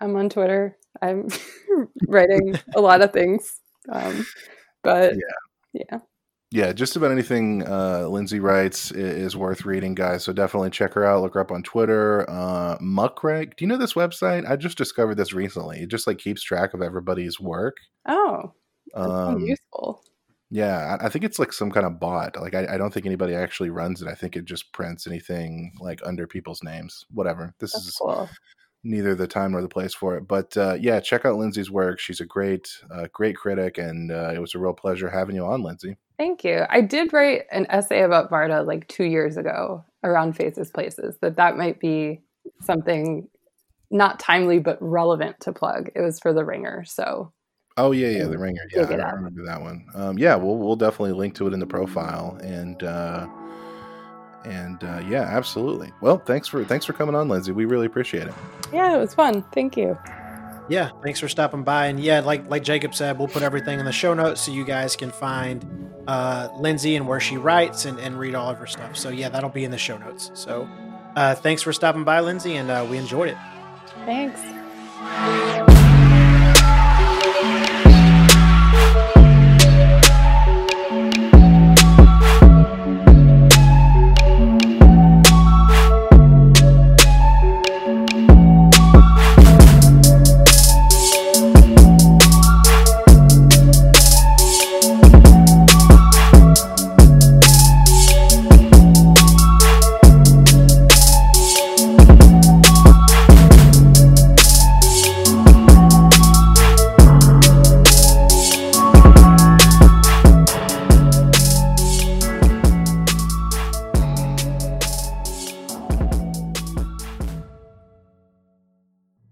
I'm on Twitter. I'm writing a lot of things. Um, but yeah. Yeah, just about anything uh, Lindsay writes is worth reading, guys. So definitely check her out. Look her up on Twitter. Uh, Muck Rack. Do you know this website? I just discovered this recently. It just like keeps track of everybody's work. Oh, so Um, useful. Yeah, I I think it's like some kind of bot. Like I, I don't think anybody actually runs it. I think it just prints anything like under people's names. Whatever. This That's is cool. Neither the time nor the place for it. But uh, yeah, check out Lindsay's work. She's a great, uh, great critic, and uh, it was a real pleasure having you on, Lindsay. Thank you. I did write an essay about Varda like two years ago around Faces Places. That that might be something not timely but relevant to plug. It was for the Ringer, so Oh yeah, yeah, the Ringer. Yeah, I remember that one. Um, yeah, we'll we'll definitely link to it in the profile, and uh, and uh, yeah, absolutely. Well, thanks for thanks for coming on, Lindsay. We really appreciate it. yeah, it was fun. Thank you. yeah, thanks for stopping by. And yeah, like like Jacob said, we'll put everything in the show notes so you guys can find uh, Lindsay and where she writes and, and read all of her stuff. So yeah, that'll be in the show notes. So uh, thanks for stopping by, Lindsay, and uh, we enjoyed it. Thanks.